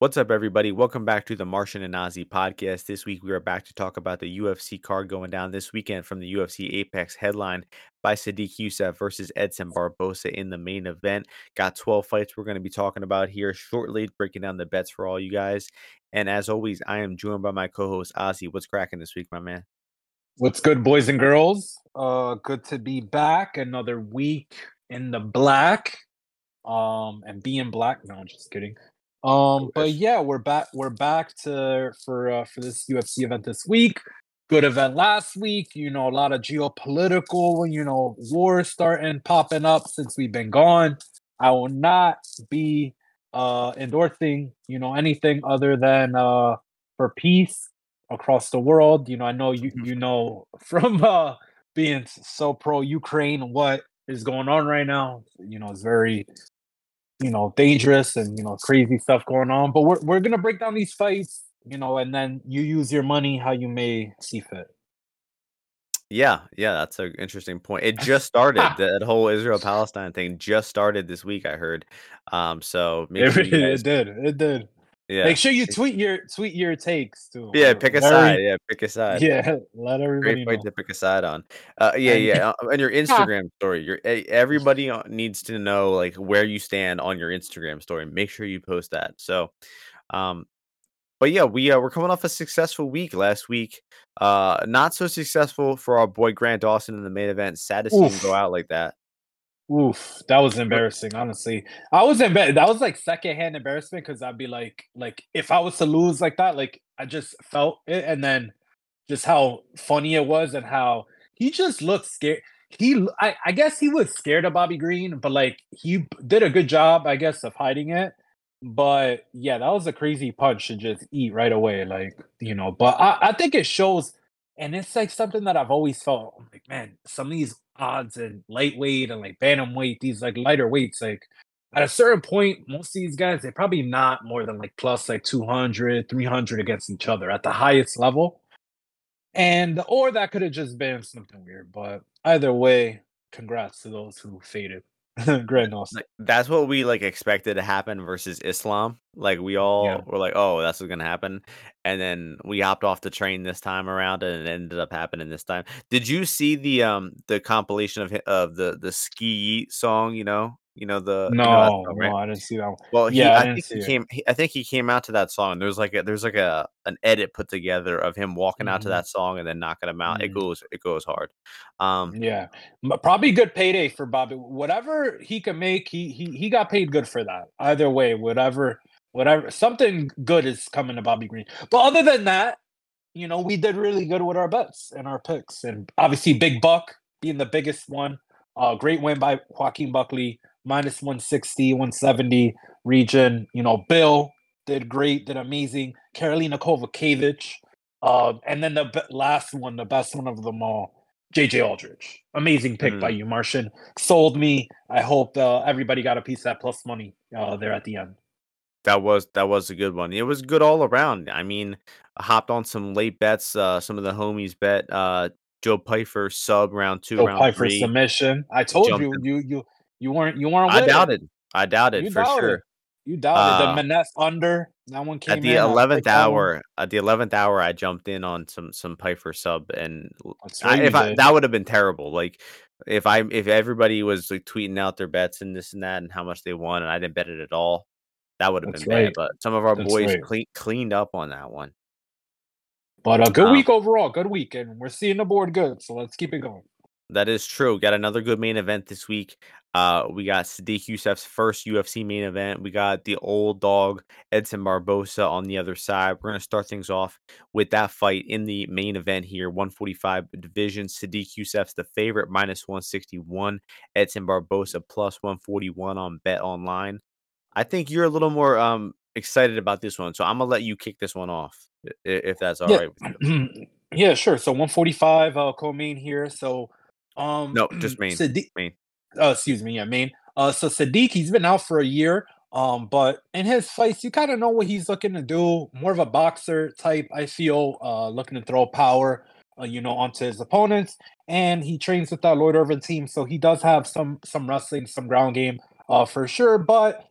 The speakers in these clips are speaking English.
What's up, everybody? Welcome back to the Martian and Ozzy podcast. This week, we are back to talk about the UFC card going down this weekend from the UFC Apex headline by Sodiq Yusuff versus Edson Barboza in the main event. Got 12 fights we're going to be talking about here shortly, breaking down the bets for all you guys. And as always, I am joined by my co host, Ozzy. What's cracking this week, my man? What's good, boys and girls? Uh, good to be back. Another week in the black. Um, and being black. No, I'm just kidding. Um, but yeah, we're back. We're back to for uh, for this UFC event this week. Good event last week. You know, a lot of geopolitical, you know, wars starting popping up since we've been gone. I will not be uh endorsing, you know, anything other than uh for peace across the world. You know, I know you Mm-hmm. you know from uh being so pro Ukraine what is going on right now. You know, it's very you know dangerous and you know crazy stuff going on. But we're we're gonna break down these fights, you know, and then you use your money how you may see fit. Yeah, yeah, that's an interesting point. It just started. that whole Israel Palestine thing just started this week, I heard. Um, so make It, it did. It did. Yeah, Make sure you tweet your tweet your takes too. yeah, pick a side. Yeah, pick a side. Yeah, let everybody Great fight know. to pick a side on. Uh, yeah, yeah. uh, And your Instagram story, your everybody uh, needs to know like where you stand on your Instagram story. Make sure you post that. So, um, but yeah, we uh, we're coming off a successful week last week. Uh, not so successful for our boy Grant Dawson in the main event. Sad to see him go out like that. Oof, that was embarrassing. Honestly, I was embarrassed. That was like secondhand embarrassment because I'd be like, like if I was to lose like that, like I just felt it, and then just how funny it was, and how he just looked scared. He, I, I guess he was scared of Bobby Green, but like he did a good job, I guess, of hiding it. But yeah, that was a crazy punch to just eat right away, like you know. But I, I think it shows, and it's like something that I've always felt. I'm like, man, some of these odds and lightweight and like bantamweight, these like lighter weights, like at a certain point, most of these guys, they're probably not more than like plus like 200, 300 against each other at the highest level. And or that could have just been something weird, but either way, congrats to those who faded. Great Nos. Like that's what we like expected to happen versus Islam. Like we all Yeah. were like, "Oh, that's what's gonna happen," and then we hopped off the train this time around, and it ended up happening this time. Did you see the um the compilation of of the the ski song? You know, you know the you know No, song, right? no, I didn't see that one. Well, he, Yeah, I I think he it. came. He, I think he came out to that song. There's like a there's like a an edit put together of him walking out to Mhm. that song and then knocking him out. It Mhm. goes it goes hard. Um, Yeah, probably good payday for Bobby. Whatever he can make, he he he got paid good for that. Either way, whatever whatever something good is coming to Bobby Green. But other than that, you know, we did really good with our bets and our picks, and obviously Big Buck being the biggest one. Uh, great win by Joaquin Buckley, minus 160, 170 region. You know, Bill did great, did amazing. Karolina Kovacevic. Uh, and then the be- last one, the best one of them all, JJ Aldrich. Amazing pick by you, Martian. Sold me. I hope uh, everybody got a piece of that plus money uh, there at the end. That was that was a good one. It was good all around. I mean, I hopped on some late bets. Uh, some of the homies bet uh, Joe Pyfer sub round two, Joe round Piper three. submission. I told Jumped you, you, you, you weren't, you weren't. I with it. doubted. I doubted You for doubted. sure. You doubted Uh, the Maness under. That one came At the eleventh picked that one. hour, at the eleventh hour, I jumped in on some some Piper sub, and I, if I that would have been terrible. Like if I if everybody was like tweeting out their bets and this and that and how much they won, and I didn't bet it at all, that would have That's been bad. But some of our That's boys right. clean, cleaned up on that one. But a good Um, week overall. Good week, and we're seeing the board good. So let's keep it going. That is true. Got another good main event this week. Uh, we got Sodiq Yusuff's first UFC main event. We got the old dog Edson Barboza on the other side. We're gonna start things off with that fight in the main event here, 145 division. Sodiq Yusuff's the favorite, minus 161. Edson Barboza plus 141 on Bet Online. I think you're a little more um excited about this one, so I'm gonna let you kick this one off if that's all Yeah. right with you. yeah, sure. So 145 uh co-main here. So um No, just main. Sodiq, Main. Uh, excuse me, yeah, main. Uh so Sodiq, he's been out for a year. Um, but in his fights, you kind of know what he's looking to do. More of a boxer type, I feel, uh, looking to throw power, uh, you know, onto his opponents. And he trains with that Lloyd Irvin team, so he does have some some wrestling, some ground game, uh, for sure. But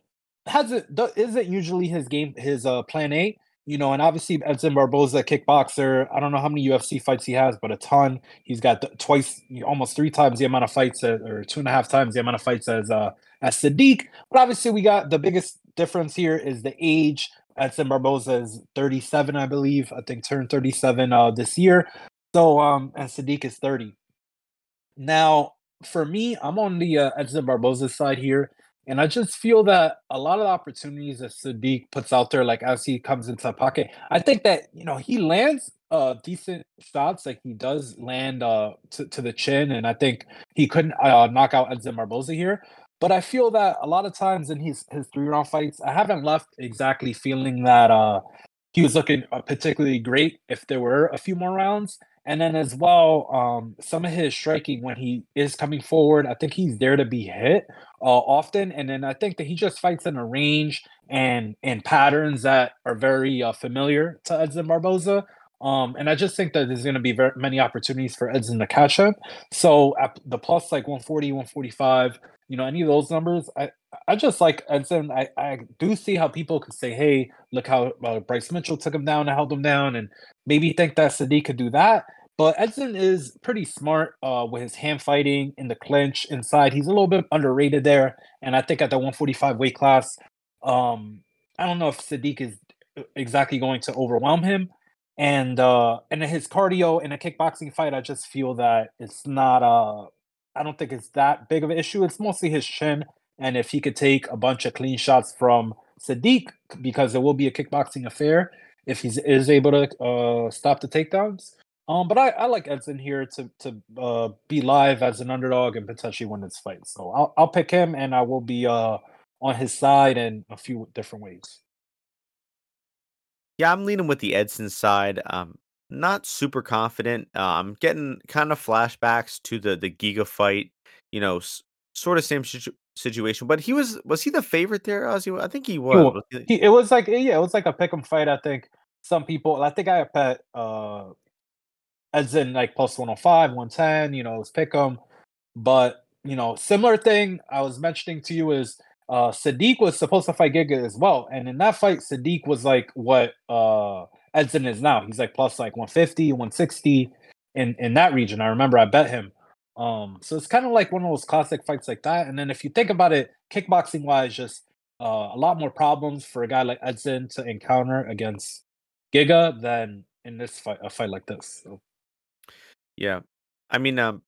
hasn't isn't usually his game his uh plan A. You know, and obviously Edson Barboza, kickboxer. I don't know how many UFC fights he has, but a ton. He's got twice, almost three times the amount of fights, as, or two and a half times the amount of fights as uh as Sodiq. But obviously, we got the biggest difference here is the age. Edson Barboza is 37, I believe. I think turned 37 uh, this year. So um, and Sodiq is 30. Now, for me, I'm on the uh, Edson Barboza side here. And I just feel that a lot of the opportunities that Sodiq puts out there, like as he comes into the pocket, I think that you know he lands uh decent shots. Like he does land uh to, to the chin, and I think he couldn't uh, knock out Edson Barboza here. But I feel that a lot of times in his his three round fights, I haven't left exactly feeling that uh he was looking particularly great if there were a few more rounds. And then as well, um, some of his striking when he is coming forward, I think he's there to be hit uh, often. And then I think that he just fights in a range and in patterns that are very uh, familiar to Edson Barboza. Um, and I just think that there's going to be very many opportunities for Edson to catch him. So at the plus like 140, 145, you know, any of those numbers, I, I just like Edson. I, I do see how people could say, hey, look how uh, Bryce Mitchell took him down and held him down, and maybe think that Sodiq could do that. But Edson is pretty smart uh, with his hand fighting in the clinch inside. He's a little bit underrated there, and I think at the 145 weight class, um, I don't know if Sodiq is uh, exactly going to overwhelm him. And uh, and his cardio in a kickboxing fight, I just feel that it's not. Uh, I don't think it's that big of an issue. It's mostly his chin, and if he could take a bunch of clean shots from Sodiq, because it will be a kickboxing affair, if he is able to uh, stop the takedowns, um, but I, I like Edson here to to uh, be live as an underdog and potentially win this fight. So I'll I'll pick him, and I will be uh on his side in a few different ways. Yeah, I'm leaning with the Edson side. Um, not super confident. Uh, I'm getting kind of flashbacks to the the Giga fight. You know, s- sort of same situ- situation. But he was was he the favorite there? Ozzy? I think he was. He, it was like yeah, it was like a pick 'em fight. I think some people. I think I bet uh as in like plus 105, 110, you know, let's pick them. But, you know, similar thing I was mentioning to you is uh Sodiq was supposed to fight Giga as well. And in that fight, Sodiq was like what uh Edson is now. He's like plus like 150, 160 in in that region. I remember I bet him. Um, so it's kind of like one of those classic fights like that. And then if you think about it, kickboxing wise, just uh, a lot more problems for a guy like Edson to encounter against Giga than in this fight, a fight like this. So. Yeah. I mean, um,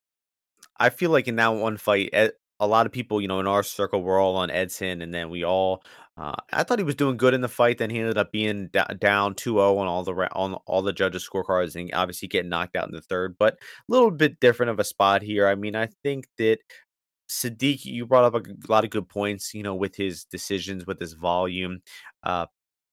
I feel like in that one fight, Ed, a lot of people, you know, in our circle, we're all on Edson, and then we all. Uh, I thought he was doing good in the fight. Then he ended up being da- down 2-0 on all the ra- on all the judges' scorecards, and obviously getting knocked out in the third. But a little bit different of a spot here. I mean, I think that Sodiq, you brought up a lot of good points. You know, with his decisions, with his volume. Uh,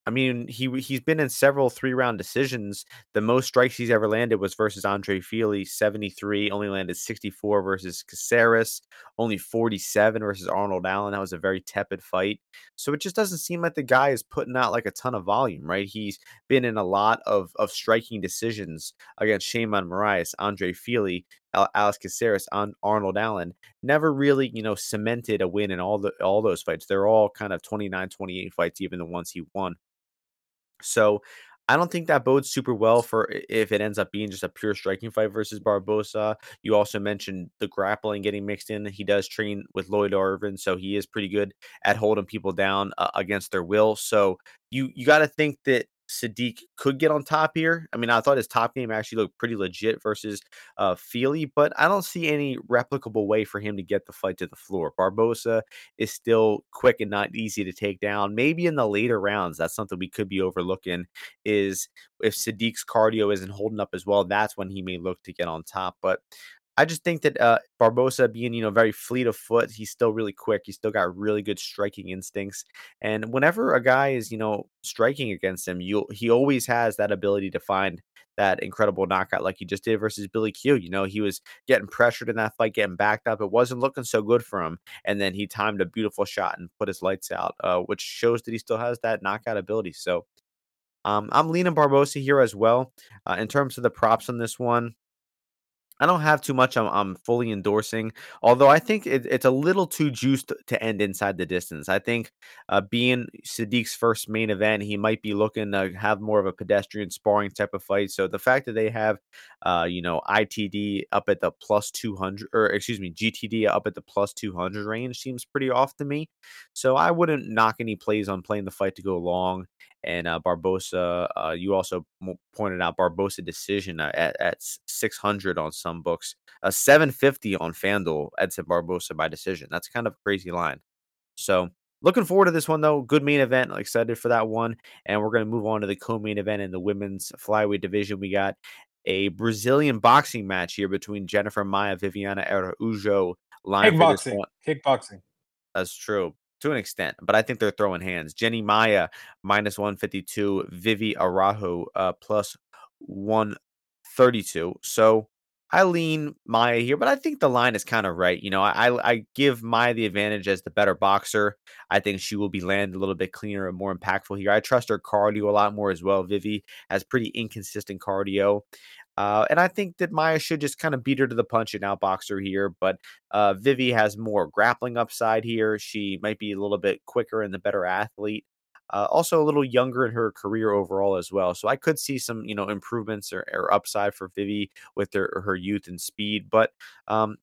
I mean, he he's been in several three round decisions. The most strikes he's ever landed was versus Andre Fili, 73, only landed 64 versus Caceres, only 47 versus Arnold Allen. That was a very tepid fight. So it just doesn't seem like the guy is putting out like a ton of volume, right? He's been in a lot of of striking decisions against Sheymon Moraes, Andre Fili, Alex Caceres, on Arnold Allen. Never really, you know, cemented a win in all the all those fights. They're all kind of 29, 28 fights, even the ones he won. So I don't think that bodes super well for if it ends up being just a pure striking fight versus Barboza. You also mentioned the grappling getting mixed in. He does train with Lloyd Irvin, so he is pretty good at holding people down uh, against their will. So you you got to think that Sodiq could get on top here. I mean, I thought his top game actually looked pretty legit versus uh, Fili, but I don't see any replicable way for him to get the fight to the floor. Barboza is still quick and not easy to take down. Maybe in the later rounds, that's something we could be overlooking. Is if Sodiq's cardio isn't holding up as well, that's when he may look to get on top. But I just think that uh, Barboza being, you know, very fleet of foot, he's still really quick. He's still got really good striking instincts. And whenever a guy is, you know, striking against him, you he always has that ability to find that incredible knockout like he just did versus Billy Q. You know, he was getting pressured in that fight, getting backed up. It wasn't looking so good for him. And then he timed a beautiful shot and put his lights out, uh, which shows that he still has that knockout ability. So um, I'm leaning Barboza here as well. Uh, in terms of the props on this one, I don't have too much I'm I'm fully endorsing, although I think it it's a little too juiced to end inside the distance. I think, uh, being Sodiq's first main event, he might be looking to have more of a pedestrian sparring type of fight, so the fact that they have, uh, you know, ITD up at the plus 200 or excuse me, GTD up at the plus 200 range seems pretty off to me. So I wouldn't knock any plays on playing the fight to go long and uh, Barboza. Uh, you also pointed out Barboza decision uh, at, at 600 on some books, a 750 on FanDuel. Edson Barboza by decision. That's kind of a crazy line. So looking forward to this one though. Good main event. Excited for that one. And we're going to move on to the co-main event in the women's flyweight division. We got a Brazilian boxing match here between Jennifer Maia, Viviane Araujo. Line Kickboxing. Kickboxing. That's true to an extent, but I think they're throwing hands. Jenny Maia minus 152, Vivi Araujo uh, plus 132. So I lean Maia here, but I think the line is kind of right. You know, I I give Maia the advantage as the better boxer. I think she will be landing a little bit cleaner and more impactful here. I trust her cardio a lot more as well. Vivi has pretty inconsistent cardio. Uh, and I think that Maia should just kind of beat her to the punch and outbox her here. But uh, Vivi has more grappling upside here. She might be a little bit quicker and the better athlete. Uh, also, a little younger in her career overall as well. So I could see some, you know, improvements or, or upside for Vivi with her, her youth and speed. But um,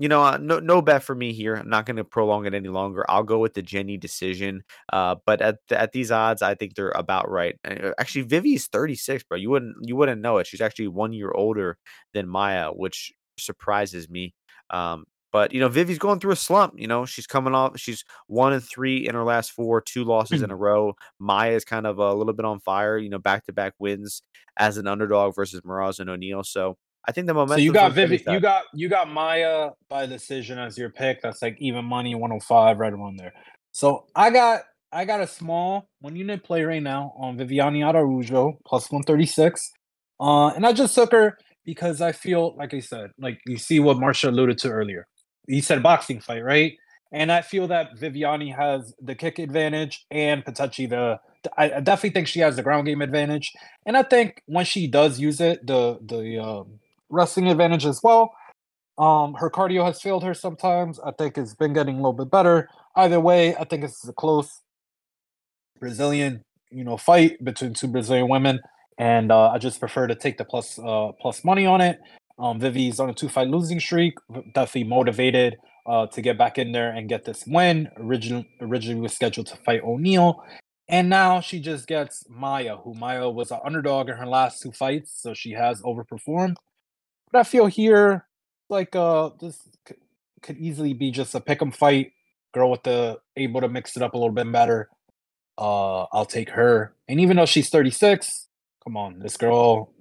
you know, uh, no no bet for me here. I'm not going to prolong it any longer. I'll go with the Jenny decision. Uh, but at at these odds, I think they're about right. Uh, actually, Vivi is 36, bro. You wouldn't you wouldn't know it. She's actually one year older than Maia, which surprises me. Um, but you know, Vivi's going through a slump. You know, she's coming off. She's one and three in her last four, two losses in a row. Maia is kind of a little bit on fire. You know, back to back wins as an underdog versus Moroz and O'Neill. So I think the momentum. So you got Vivi, you got you got Maia by decision as your pick. That's like even money, 105, right around there. So I got I got a small one unit play right now on Viviane Araujo plus 136. Uh, and I just took her because I feel like I said, like you see what Marsha alluded to earlier. He said boxing fight, right? And I feel that Viviane has the kick advantage and potentially the I definitely think she has the ground game advantage. And I think when she does use it, the the um, wrestling advantage as well. Um, her cardio has failed her sometimes. I think it's been getting a little bit better. Either way, I think it's a close Brazilian, you know, fight between two Brazilian women, and uh, I just prefer to take the plus uh, plus money on it. Um, Vivi's on a two fight losing streak, definitely motivated uh, to get back in there and get this win. Originally, originally was scheduled to fight O'Neill. and now she just gets Maia, who Maia was an underdog in her last two fights, so she has overperformed. But I feel here like uh this could easily be just a pick 'em fight. Girl with the able to mix it up a little bit better. Uh, I'll take her. And even though she's 36, come on, this girl.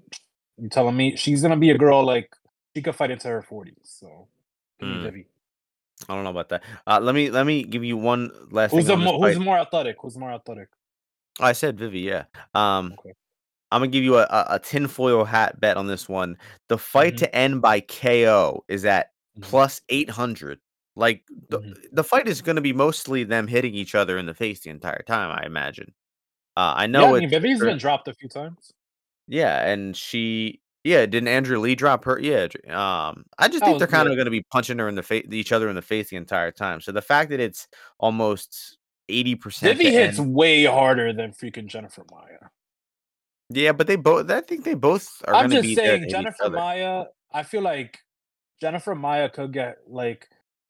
You telling me she's gonna be a girl like she could fight into her 40s. So, mm. I don't know about that. Uh, let me let me give you one last. Who's, mo- who's more athletic? Who's more athletic? I said Vivi, yeah. Um, okay. I'm gonna give you a, a, a tinfoil hat bet on this one. The fight mm-hmm. to end by KO is at mm-hmm. plus 800. Like the, mm-hmm. the fight is to be mostly them hitting each other in the face the entire time. I imagine. Uh, I know. Yeah, I mean, Vivi's been dropped a few times. Yeah, and she, yeah, didn't Andrea Lee drop her? Yeah. Um, I just think they're kind of going to be punching her in the face, each other in the face the entire time. So the fact that it's almost eighty percent, Vivi hits end, way harder than freaking Jennifer Maia. Yeah, but they both. I think they both are. I'm just saying, Jennifer Maia. I feel like Jennifer Maia could get like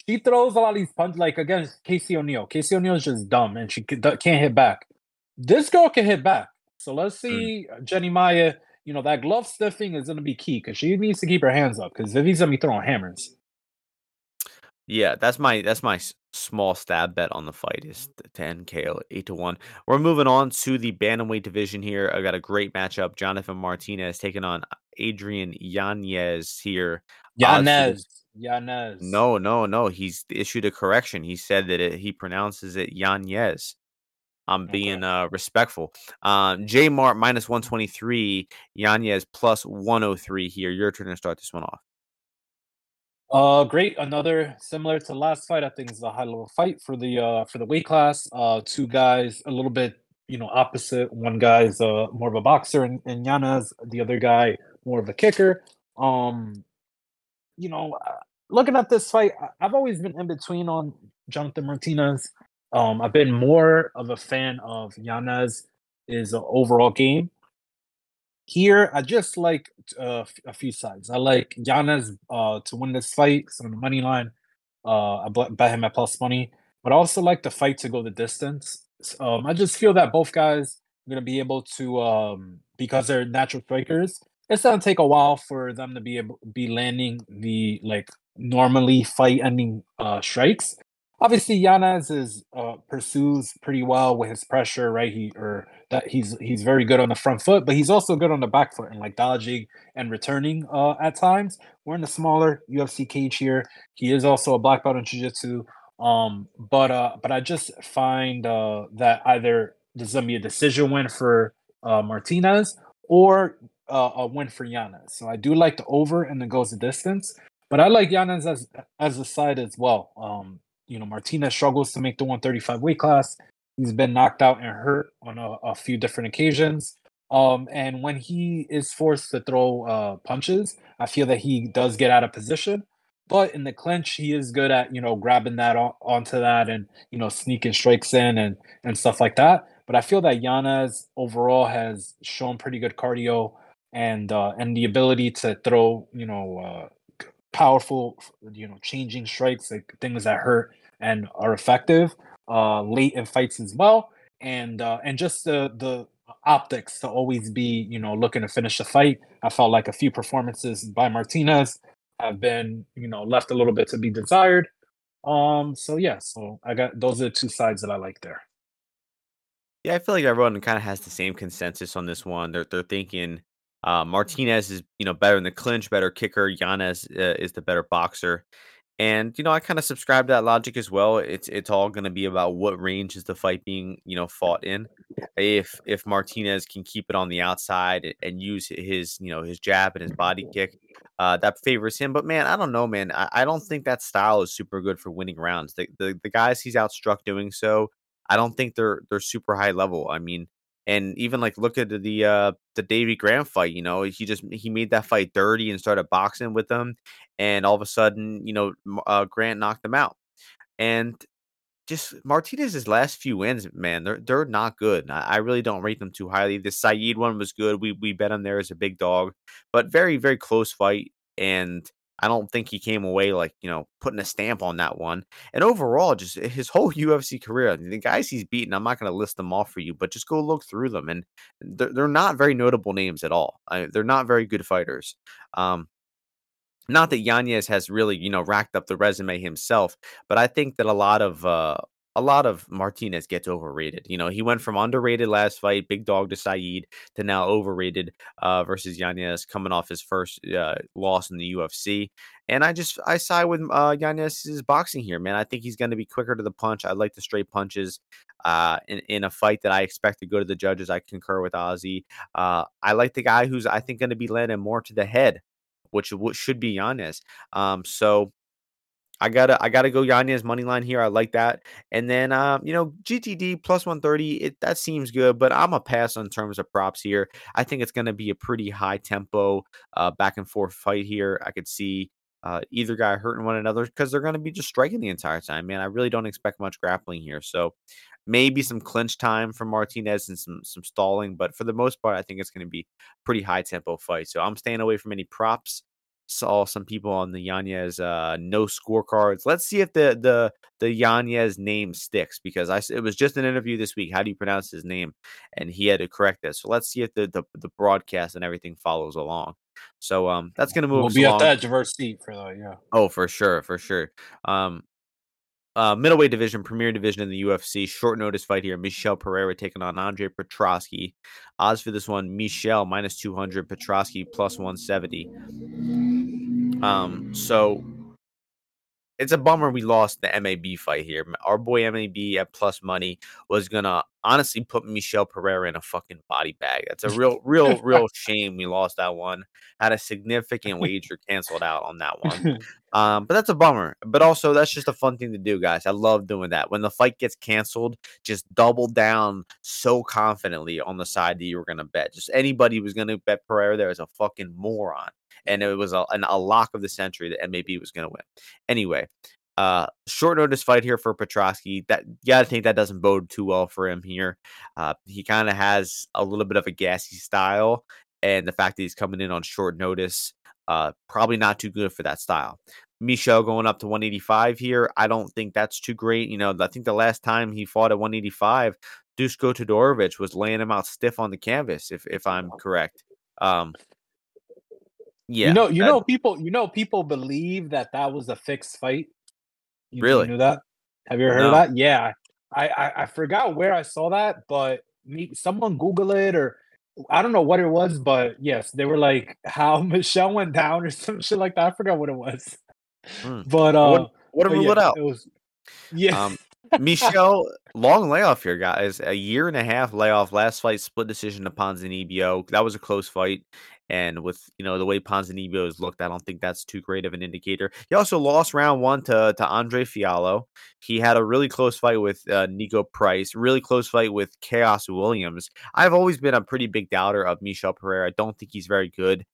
she throws a lot of these punches. Like against Casey O'Neill. Casey O'Neill is just dumb, and she can't hit back. This girl can hit back. So let's mm. see mm. Jenny Maia. You know that glove stiffing is going to be key because she needs to keep her hands up because Vivi's going to be throwing hammers. Yeah, that's my that's my small stab bet on the fight is 10 KO 8 to 1. We're moving on to the bantamweight division here. I got a great matchup. Jonathan Martinez taking on Adrian Yanez here. Yanez. Yanez. No, no, no. He's issued a correction. He said that it, he pronounces it Yanez. I'm being uh, respectful. Um, J Mart minus 123, Yanez plus 103 here. Your turn to start this one off. Uh, great. Another similar to last fight. I think is a high level fight for the uh for the weight class. Uh, two guys a little bit you know opposite. One guy's uh more of a boxer and, and Yanez. The other guy more of a kicker. Um, you know, uh, looking at this fight, I've always been in between on Jonathan Martinez. Um, I've been more of a fan of Yanez is overall game. Here, I just like uh, a few sides. I like Yanez uh, to win this fight. So on the money line, uh, I bet him at plus money. But I also like the fight to go the distance. Um, I just feel that both guys are going to be able to, um, because they're natural strikers, it's going to take a while for them to be able be landing the like normally fight ending uh, strikes obviously Yanez is uh, pursues pretty well with his pressure, right? He or that he's he's very good on the front foot, but he's also good on the back foot and like dodging and returning uh, at times. We're in the smaller UFC cage here. He is also a black belt in jiu-jitsu. Um, but uh, but I just find uh, that either there's gonna be a decision win for uh, Martinez or uh, a win for Yanez. So I do like the over and the goes the distance. But I like Yanez as as a side as well. Um, you know, Martinez struggles to make the 135 weight class. He's been knocked out and hurt on a, a few different occasions. Um, and when he is forced to throw uh, punches, I feel that he does get out of position. But in the clinch, he is good at you know grabbing that on, onto that and you know sneaking strikes in and and stuff like that. But I feel that Yanez overall has shown pretty good cardio and uh, and the ability to throw you know uh, powerful, you know, changing strikes, like things that hurt and are effective uh, late in fights as well. And uh, and just the the optics to always be, you know, looking to finish the fight. I felt like a few performances by Martinez have been, you know, left a little bit to be desired. Um, so yeah, so I got those are the two sides that I like there. Yeah, I feel like everyone kind of has the same consensus on this one. They're they're thinking uh, Martinez is, you know, better in the clinch, better kicker. Yanez uh, is the better boxer. And you know, I kind of subscribe to that logic as well. It's it's all going to be about what range is the fight being you know fought in. If if Martinez can keep it on the outside and use his you know his jab and his body kick, uh, that favors him. But man, I don't know, man. I, I don't think that style is super good for winning rounds. The, the the guys he's outstruck doing so, I don't think they're they're super high level. I mean, and even like look at the uh the Davy Grant fight, you know, he just he made that fight dirty and started boxing with them, and all of a sudden, you know, uh, Grant knocked him out. And just Martinez's last few wins, man, they're they're not good. I, I, really don't rate them too highly. The Saeed one was good. We we bet him there as a big dog, but very very close fight. And I don't think he came away like, you know, putting a stamp on that one. And overall, just his whole UFC career, the guys he's beaten, I'm not going to list them all for you, but just go look through them. And they're, they're not very notable names at all. I, they're not very good fighters. Um, not that Yanez has really, you know, racked up the resume himself, but I think that a lot of uh, a lot of Martinez gets overrated. You know, he went from underrated last fight, big dog to Saeed, to now overrated uh, versus Yanez, coming off his first uh, loss in the UFC. And I just I side with uh, Yanez's boxing here, man. I think he's going to be quicker to the punch. I like the straight punches. Uh, in, in a fight that I expect to go to the judges, I concur with Ozzy. Uh, I like the guy who's I think going to be landing more to the head, which, should be Yanez. Um, so I gotta I gotta go Yanez money line here. I like that. And then um, you know, GTD plus 130, it that seems good, but I'm a pass on terms of props here. I think it's gonna be a pretty high tempo, uh, back and forth fight here. I could see uh, either guy hurting one another because they're going to be just striking the entire time, man. I really don't expect much grappling here. So maybe some clinch time from Martinez and some some stalling, but for the most part, I think it's going to be pretty high tempo fight. So I'm staying away from any props saw some people on the Yanez uh, no scorecards. Let's see if the the the Yanez name sticks because I it was just an interview this week. How do you pronounce his name? And he had to correct it. So let's see if the the, the broadcast and everything follows along. So um that's gonna move. We'll be along. at that diverse seat for that, yeah. Oh, for sure, for sure. Um uh, middleweight division, premier division in the UFC. Short notice fight here. Michel Pereira taking on Andre Petroski. Odds for this one: Michel minus two hundred, Petroski plus one seventy. Um, so it's a bummer we lost the MAB fight here. Our boy MAB at plus money was gonna honestly put Michel Pereira in a fucking body bag. That's a real, real, real shame we lost that one. Had a significant wager canceled out on that one. Um, but that's a bummer. But also, that's just a fun thing to do, guys. I love doing that. When the fight gets canceled, just double down so confidently on the side that you were going to bet. Just anybody was going to bet Pereira there is a fucking moron. And it was a, an, a lock of the century that MAB was going to win. Anyway, uh, short notice fight here for Petroski. That you got to think that doesn't bode too well for him here. Uh, he kind of has a little bit of a gassy style, and the fact that he's coming in on short notice, uh, probably not too good for that style. Michel going up to 185 here. I don't think that's too great. You know, I think the last time he fought at 185, Dusko Todorovic was laying him out stiff on the canvas, if if I'm correct. Um, yeah, you know, you that, know, people, you know, people believe that that was a fixed fight. You, really? Knew that? Have you ever heard no. of that? Yeah, I, I I forgot where I saw that, but me, someone Google it or I don't know what it was, but yes, they were like how Michel went down or some shit like that. I forgot what it was. Mm. But uh, what, what it out? It was yeah. Um, Michel, long layoff here, guys. A year and a half layoff. Last fight, split decision to Ponzinibbio. That was a close fight. And with you know the way Ponzinibbio has looked, I don't think that's too great of an indicator. He also lost round one to to Andre Fialho. He had a really close fight with uh, Niko Price, really close fight with Khaos Williams. I've always been a pretty big doubter of Michel Pereira. I don't think he's very good.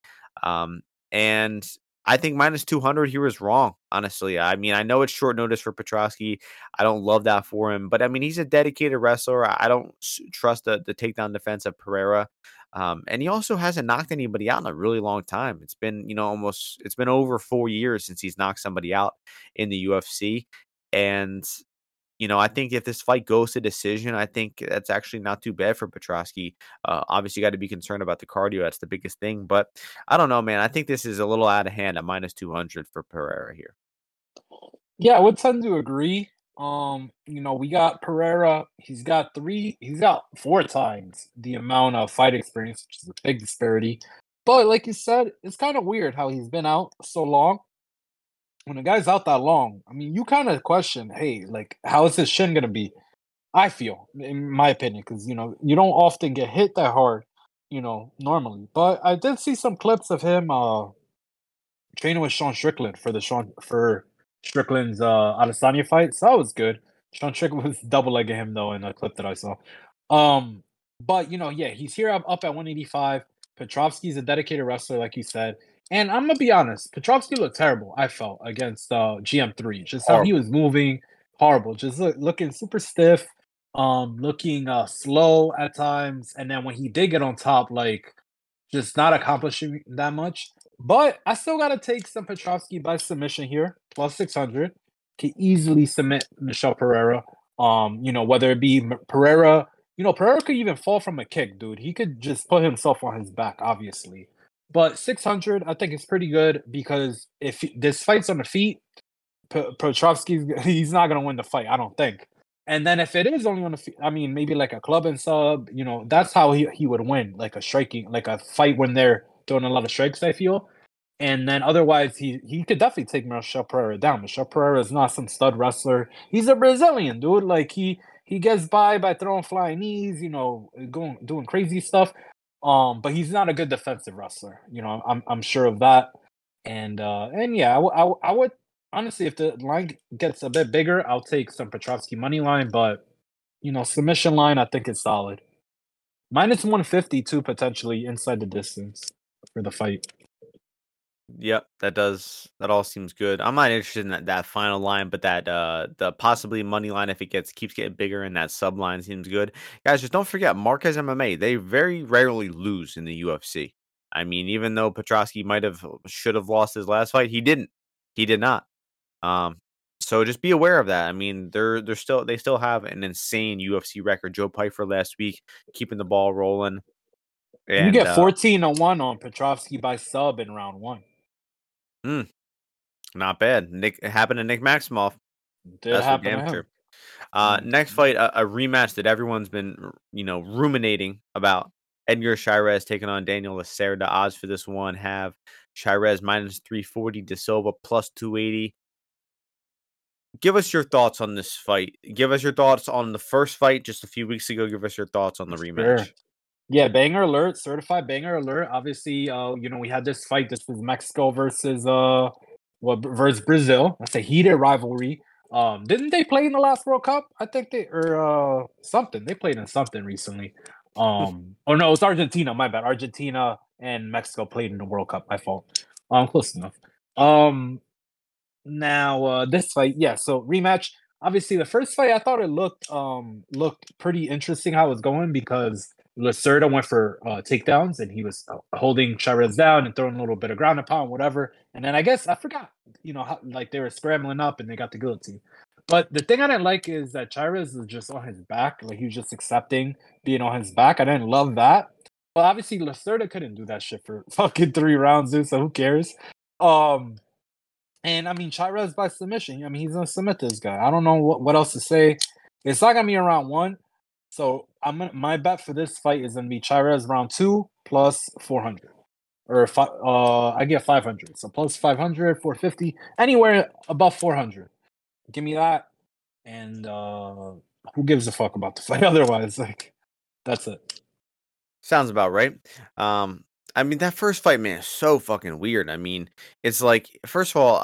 Um, and I think minus 200 he was wrong, honestly. I mean, I know it's short notice for Petroski. I don't love that for him, but I mean, he's a dedicated wrestler. I don't trust the, the takedown defense of Pereira. Um, and he also hasn't knocked anybody out in a really long time. It's been, you know, almost it's been over four years since he's knocked somebody out in the UFC. And you know, I think if this fight goes to decision, I think that's actually not too bad for Petroski. Uh, obviously, you got to be concerned about the cardio. That's the biggest thing. But I don't know, man. I think this is a little out of hand at minus 200 for Pereira here. Yeah, I would tend to agree. Um, you know, we got Pereira. He's got three, he's got four times the amount of fight experience, which is a big disparity. But like you said, it's kind of weird how he's been out so long. When a guy's out that long, I mean, you kind of question, hey, like, how is his shin gonna be? I feel, in my opinion, because you know, you don't often get hit that hard, you know, normally. But I did see some clips of him uh training with Sean Strickland for the Sean for Strickland's uh Adesanya fight. So that was good. Sean Strickland was double legging him though in a clip that I saw. Um, but you know, yeah, he's here up, up at 185. Petrovski's a dedicated wrestler, like you said. And I'm gonna be honest, Petrovski looked terrible. I felt against uh GM3, just how he was moving, horrible, just look, looking super stiff, um, looking uh slow at times, and then when he did get on top, like just not accomplishing that much. But I still got to take some Petrovski by submission here, plus 600. Can easily submit Michel Pereira. Um, you know, whether it be Pereira, you know, Pereira could even fall from a kick, dude. He could just put himself on his back, obviously. But 600, I think it's pretty good because if this fight's on the feet, P- he's not going to win the fight, I don't think. And then if it is only on the, feet, I mean, maybe like a club and sub, you know, that's how he, he would win, like a striking, like a fight when they're throwing a lot of strikes. I feel. And then otherwise, he he could definitely take Michel Pereira down. Michel Pereira is not some stud wrestler. He's a Brazilian dude. Like he he gets by by throwing flying knees, you know, going doing crazy stuff. Um, but he's not a good defensive wrestler. You know, I'm I'm sure of that. And uh, and yeah, I, w- I, w- I would honestly, if the line gets a bit bigger, I'll take some Petrovsky money line. But you know, submission line, I think is solid. Minus 152 potentially inside the distance for the fight. Yep, that does that all seems good. I'm not interested in that, that final line, but that uh the possibly money line if it gets keeps getting bigger and that sub line seems good. Guys, just don't forget Marquez MMA. They very rarely lose in the UFC. I mean, even though Petroski might have should have lost his last fight, he didn't. He did not. Um, so just be aware of that. I mean, they're they're still they still have an insane UFC record. Joe Pyfer last week keeping the ball rolling. And, you get uh 14 uh, 1 on Petrovski by sub in round one. Mm, not bad. Nick it happened to Nick Maximov. Did That's happen damn sure. Uh, mm-hmm. next fight, a, a, rematch that everyone's been, you know, ruminating about. Edgar Chairez taking on Daniel Lacerda. Odds for this one have Chairez minus 340, De Silva plus 280. give us your thoughts on this fight. Give us your thoughts on the first fight just a few weeks ago. Give us your thoughts on the rematch. Sure. Yeah, banger alert, certified banger alert. Obviously, uh, you know, we had this fight. This was Mexico versus uh what versus Brazil. That's a heated rivalry. Um, didn't they play in the last World Cup? I think they or uh something. They played in something recently. Um, oh no, it's Argentina. My bad. Argentina and Mexico played in the World Cup. My fault. Um, close enough. Um, now uh this fight, yeah. So rematch. Obviously, the first fight I thought it looked um looked pretty interesting how it was going because Lacerda went for uh, takedowns and he was uh, holding Chairez down and throwing a little bit of ground pound, whatever. And then I guess I forgot, you know, how, like they were scrambling up and they got the guillotine. But the thing I didn't like is that Chairez is just on his back, like he was just accepting being on his back. I didn't love that. But obviously, Lacerda couldn't do that shit for fucking three rounds, dude. So who cares? Um, and I mean, Chairez by submission. I mean, he's gonna submit this guy. I don't know what, what else to say. It's not gonna be around one. So I'm my bet for this fight is gonna be Chairez round two plus 400, or fi- uh I get 500. So plus 500, 450, anywhere above 400. Give me that, and uh who gives a fuck about the fight otherwise? Like that's it. Sounds about right. Um, I mean that first fight, man, is so fucking weird. I mean, it's like first of all,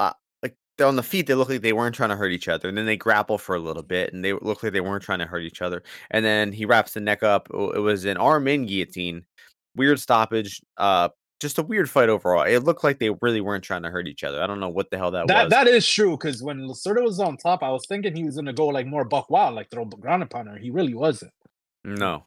uh, on the feet, they look like they weren't trying to hurt each other, and then they grapple for a little bit, and they look like they weren't trying to hurt each other. And then he wraps the neck up. It was an arm in guillotine, weird stoppage. Uh, just a weird fight overall. It looked like they really weren't trying to hurt each other. I don't know what the hell that, that was. That is true because when Lacerda was on top, I was thinking he was gonna go like more buck wild, like throw the ground upon her. He really wasn't. No,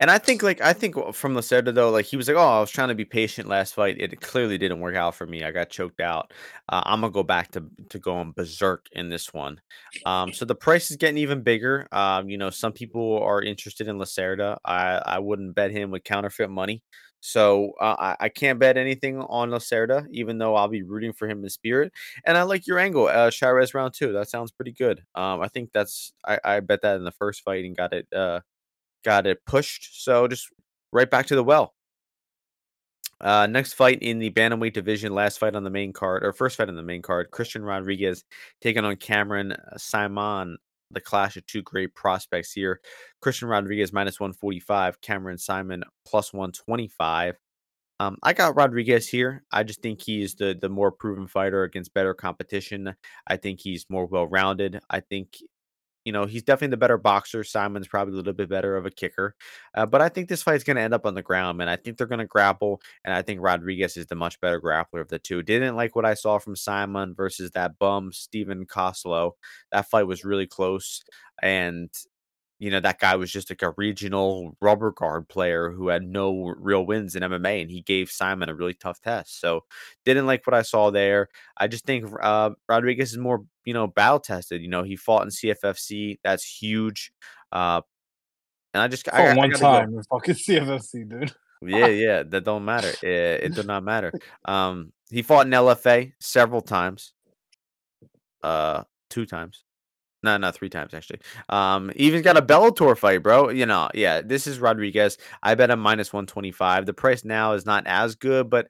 and I think like I think from Lacerda though, like he was like, oh, I was trying to be patient last fight. It clearly didn't work out for me. I got choked out. Uh, I'm gonna go back to to going berserk in this one. Um, so the price is getting even bigger. Um, you know, some people are interested in Lacerda. I I wouldn't bet him with counterfeit money. So uh, I, I can't bet anything on Lacerda, even though I'll be rooting for him in spirit. And I like your angle, uh, Chairez round two. That sounds pretty good. Um, I think that's I, I bet that in the first fight and got it uh got it pushed. So just right back to the well. Uh, next fight in the bantamweight division, last fight on the main card, or first fight on the main card, Christian Rodriguez taking on Cameron Saaiman. The clash of two great prospects here. Christian Rodriguez minus 145, Cameron Saaiman plus 125. Um, I got Rodriguez here. I just think he's the the more proven fighter against better competition. I think he's more well rounded. I think you know, he's definitely the better boxer. Saaiman's probably a little bit better of a kicker. Uh, but I think this fight's going to end up on the ground, man. I think they're going to grapple, and I think Rodriguez is the much better grappler of the two. Didn't like what I saw from Saaiman versus that bum Steven Koslow. That fight was really close, and you know, that guy was just like a regional rubber guard player who had no real wins in MMA, and he gave Saaiman a really tough test. So, didn't like what I saw there. I just think uh, Rodriguez is more, you know, battle tested. You know, he fought in CFFC. That's huge. Uh, and I just I got, one I time go. fucking CFFC, dude. yeah, yeah, that don't matter. It, it does not matter. Um, he fought in LFA several times. Uh, two times. No, not three times actually. Um, even got a Bellator fight, bro. You know, yeah, this is Rodriguez. I bet him minus 125. The price now is not as good, but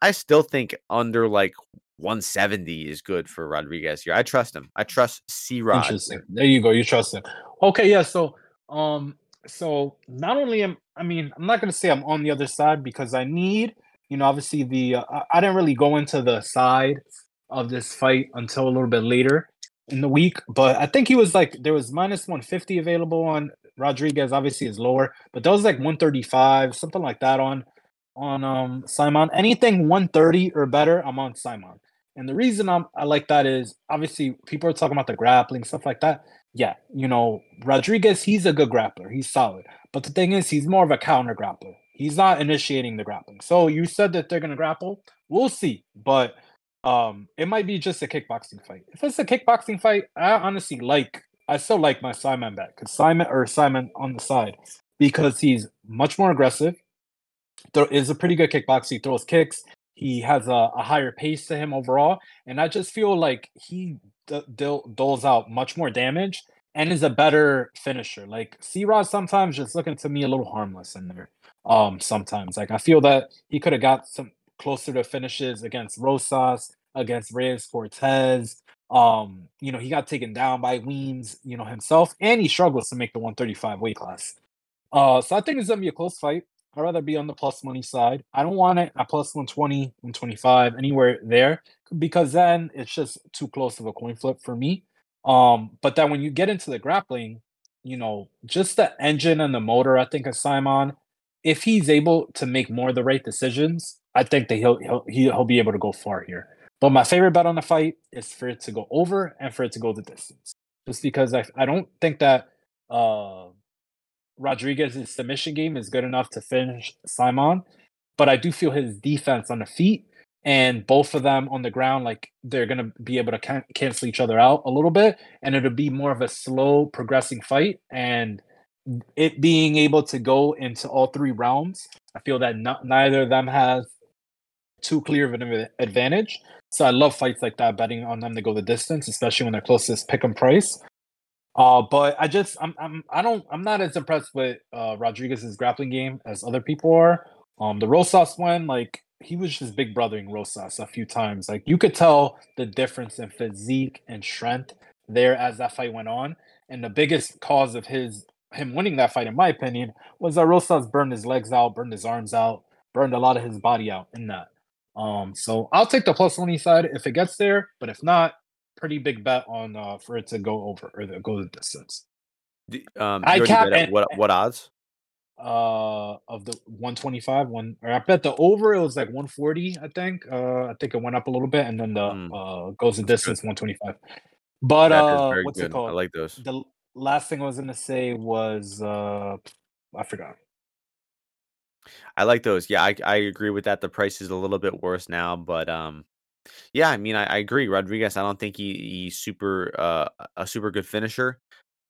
I still think under like 170 is good for Rodriguez here. I trust him. I trust C Rod. Interesting. There you go. You trust him. Okay, yeah. So um so not only am I mean, I'm not gonna say I'm on the other side because I need, you know, obviously the uh, I didn't really go into the side of this fight until a little bit later in the week, but I think he was like there was minus 150 available on Rodriguez. Obviously, is lower, but that was like 135, something like that on on um Saaiman. Anything 130 or better, I'm on Saaiman. And the reason I'm I like that is obviously people are talking about the grappling stuff like that. Yeah, you know Rodriguez, he's a good grappler, he's solid. But the thing is, he's more of a counter grappler. He's not initiating the grappling. So you said that they're gonna grapple. We'll see, but um, it might be just a kickboxing fight. If it's a kickboxing fight, I honestly like. I still like my Saaiman back because Saaiman or Saaiman on the side because he's much more aggressive. There is a pretty good kickboxer. He throws kicks. He has a, a higher pace to him overall, and I just feel like he d- d- doles out much more damage and is a better finisher. Like C Rod sometimes just looking to me a little harmless in there. Um, sometimes like I feel that he could have got some closer to finishes against Rosas, against Reyes Cortez, Um, you know, he got taken down by Weems, you know, himself, and he struggles to make the 135 weight class. Uh, so I think it's gonna be a close fight. I'd rather be on the plus money side. I don't want it at plus 120, 125, anywhere there, because then it's just too close of a coin flip for me. Um, but then when you get into the grappling, you know, just the engine and the motor, I think of Saaiman, if he's able to make more of the right decisions, I think that he'll he'll he'll be able to go far here. But my favorite bet on the fight is for it to go over and for it to go the distance. Just because I I don't think that uh Rodriguez's submission game is good enough to finish Saaiman, but I do feel his defense on the feet and both of them on the ground, like they're gonna be able to can- cancel each other out a little bit, and it'll be more of a slow progressing fight. And it being able to go into all three realms, I feel that not, neither of them has too clear of an advantage. So I love fights like that, betting on them to go the distance, especially when they're closest pick and price. Uh, but I just I'm I'm I don't I'm not as impressed with uh Rodriguez's grappling game as other people are. Um, the Rosas one, like he was just big brothering Rosas a few times. Like you could tell the difference in physique and strength there as that fight went on. And the biggest cause of his him winning that fight, in my opinion, was that Rosas burned his legs out, burned his arms out, burned a lot of his body out in that. Um, so I'll take the plus money side if it gets there, but if not, pretty big bet on uh for it to go over or to go the distance. um, I cap and, what what odds? Uh, of the 125 one, or I bet the over it was like 140. I think. Uh, I think it went up a little bit, and then the mm. uh goes the distance 125. But uh, what's good. it called? I like those. The last thing I was gonna say was uh, I forgot. I like those. Yeah, I I agree with that. The price is a little bit worse now, but um, yeah, I mean, I, I agree. Rodriguez, I don't think he, he's super uh, a super good finisher.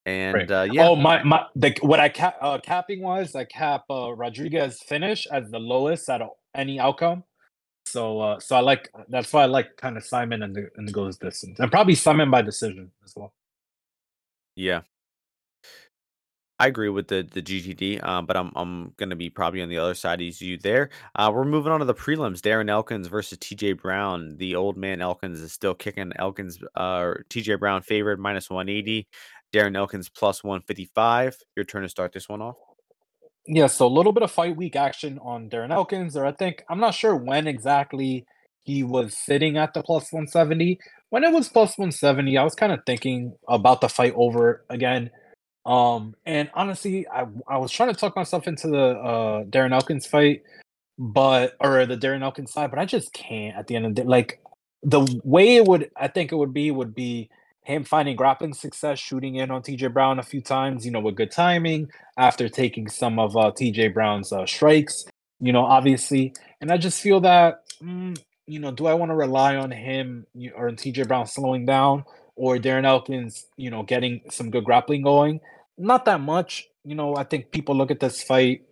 And right. uh, yeah. Oh my my the what I cap uh, capping was I cap uh, Rodriguez finish as the lowest at any outcome. So uh so I like that's why I like kind of Saaiman and the and the goes distance. And probably Saaiman by decision as well. Yeah. I agree with the the GTD, um, but I'm I'm gonna be probably on the other side as you there. Uh, we're moving on to the prelims. Darren Elkins versus TJ Brown. The old man Elkins is still kicking. Elkins, uh, TJ Brown favored minus 180. Darren Elkins plus 155. Your turn to start this one off. Yeah, so a little bit of fight week action on Darren Elkins, or I think I'm not sure when exactly he was sitting at the plus 170. When it was plus 170, I was kind of thinking about the fight over again um, and honestly, I I was trying to talk myself into the uh Darren Elkins fight, but or the Darren Elkins side, but I just can't at the end of the day. Like the way it would I think it would be would be him finding grappling success, shooting in on TJ Brown a few times, you know, with good timing after taking some of uh, TJ Brown's uh, strikes, you know, obviously. And I just feel that, mm, you know, do I want to rely on him or TJ Brown slowing down or Darren Elkins, you know, getting some good grappling going? Not that much. You know, I think people look at this fight,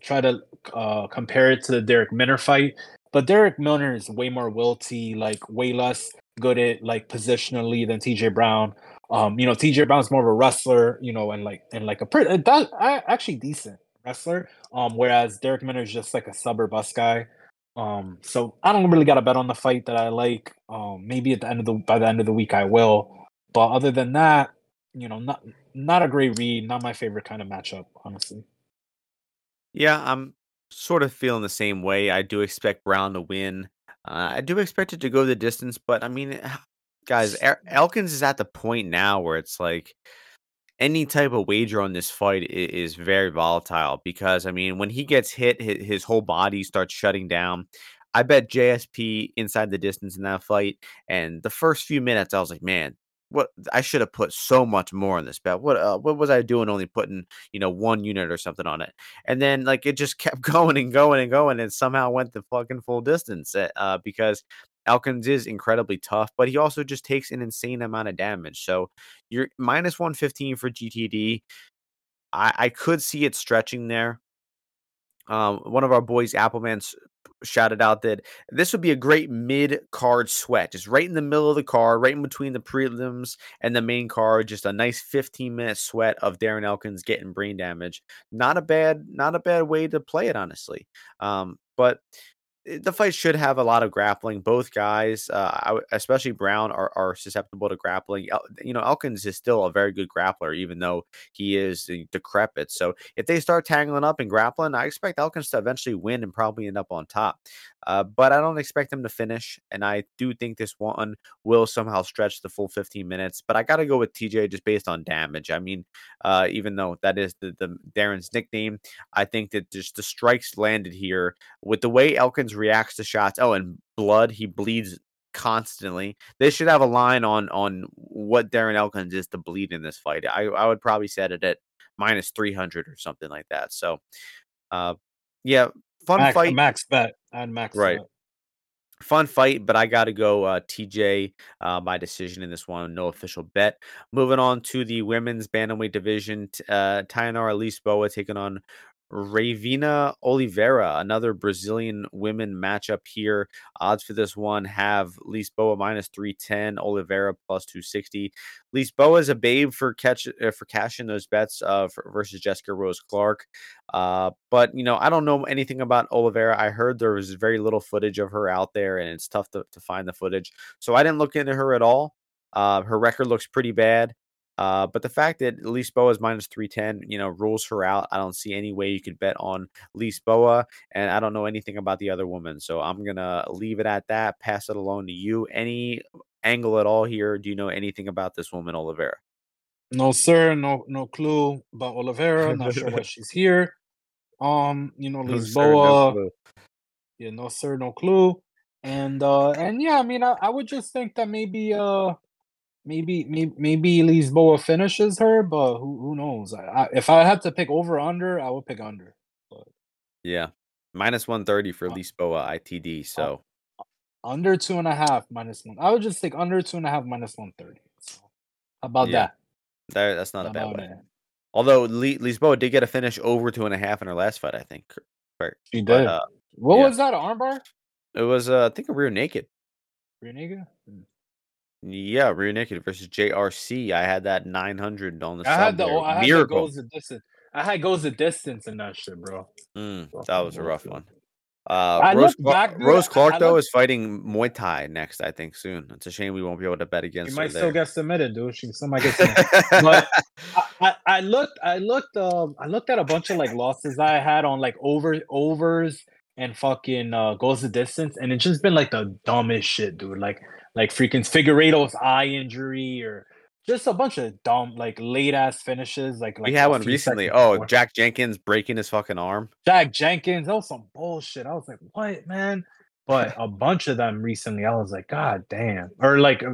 try to uh, compare it to the Darrick Minner fight, but Darrick Minner is way more wilty, like way less good at like positionally than TJ Brown. Um, you know, TJ Brown's more of a wrestler, you know, and like and like a pretty that actually decent wrestler. Um, whereas Derek Minner is just like a suburb bus guy. Um, so I don't really got a bet on the fight that I like. Um, maybe at the end of the by the end of the week I will. But other than that, you know, not not a great read, not my favorite kind of matchup, honestly. Yeah, I'm sort of feeling the same way. I do expect Brown to win. Uh, I do expect it to go the distance, but I mean, guys, Elkins is at the point now where it's like any type of wager on this fight is, very volatile because I mean, when he gets hit, his whole body starts shutting down. I bet JSP inside the distance in that fight, and the first few minutes, I was like, man, what I should have put so much more on this bet. What uh, what was I doing? Only putting you know one unit or something on it, and then like it just kept going and going and going, and somehow went the fucking full distance. Eh, uh, because Elkins is incredibly tough, but he also just takes an insane amount of damage. So you're minus one fifteen for GTD. I, I could see it stretching there. Um, one of our boys, Appleman, shouted out that this would be a great mid card sweat, just right in the middle of the card, right in between the prelims and the main card, just a nice 15 minute sweat of Darren Elkins getting brain damage. Not a bad, not a bad way to play it, honestly. Um, but the fight should have a lot of grappling. Both guys, uh, especially Brown, are, are susceptible to grappling. You know, Elkins is still a very good grappler, even though he is decrepit. So if they start tangling up and grappling, I expect Elkins to eventually win and probably end up on top. Uh, but I don't expect him to finish, and I do think this one will somehow stretch the full 15 minutes. But I got to go with TJ just based on damage. I mean, uh, even though that is the, the Darren's nickname, I think that just the strikes landed here with the way Elkins reacts to shots. Oh, and blood, he bleeds constantly. They should have a line on on what Darren Elkins is to bleed in this fight. I I would probably set it at minus 300 or something like that. So, uh, yeah, fun max, fight. Max bet and max right. Bet. Fun fight, but I got to go uh, TJ uh, by decision in this one. No official bet. Moving on to the women's bantamweight division, uh, Tainara Lisboa taking on Ravena Oliveira, another Brazilian women matchup here. Odds for this one have Lisboa minus 310, Oliveira plus 260. Lisboa is a babe for catch uh, for cashing those bets uh, for, versus Jessica Rose Clark. Uh, but you know, I don't know anything about Oliveira. I heard there was very little footage of her out there, and it's tough to, to find the footage. So I didn't look into her at all. Uh, her record looks pretty bad. Uh, but the fact that Lisboa is minus 310, you know, rules her out. I don't see any way you could bet on Lisboa, and I don't know anything about the other woman. So I'm going to leave it at that, pass it along to you. Any angle at all here? Do you know anything about this woman, Oliveira? No, sir. No, no clue about Oliveira. Not sure why she's here. Um, you know, Lisboa. No, sir, no yeah, no, sir, no clue. And uh, and yeah, I mean, I, I would just think that maybe uh maybe maybe maybe Lisboa finishes her, but who who knows? I, I, if I had to pick over under, I would pick under. But yeah, minus one thirty for uh, Lisboa ITD. Uh, so uh, under two and a half minus one. I would just take under two and a half minus one thirty. So how about yeah. that? that? That's not how a bad way. It? Although Lisboa did get a finish over two and a half in her last fight, I think. She did. But, uh, what yeah. was that? Armbar? It was, uh, I think, a rear naked. Rear naked. Yeah, rear naked versus JRC. I had that 900 on the I had the I had the goes the distance. I had goes the distance in that shit, bro. Mm, that was a rough one. Uh, Rose, back, dude, Rose Clark though is fighting Muay Thai next. I think soon. It's a shame we won't be able to bet against. She might still there. get submitted, dude. She somebody gets submitted. but I, I, I, looked, I looked, um, I looked at a bunch of like losses I had on like over overs and fucking uh, goes the distance, and it's just been like the dumbest shit, dude. Like like freaking Figueiredo's eye injury or just a bunch of dumb like late ass finishes. Like, like we had one recently. Oh, before. Jack Jenkins breaking his fucking arm. Jack Jenkins, that was some bullshit. I was like, what, man? But a bunch of them recently, I was like, God damn. Or like,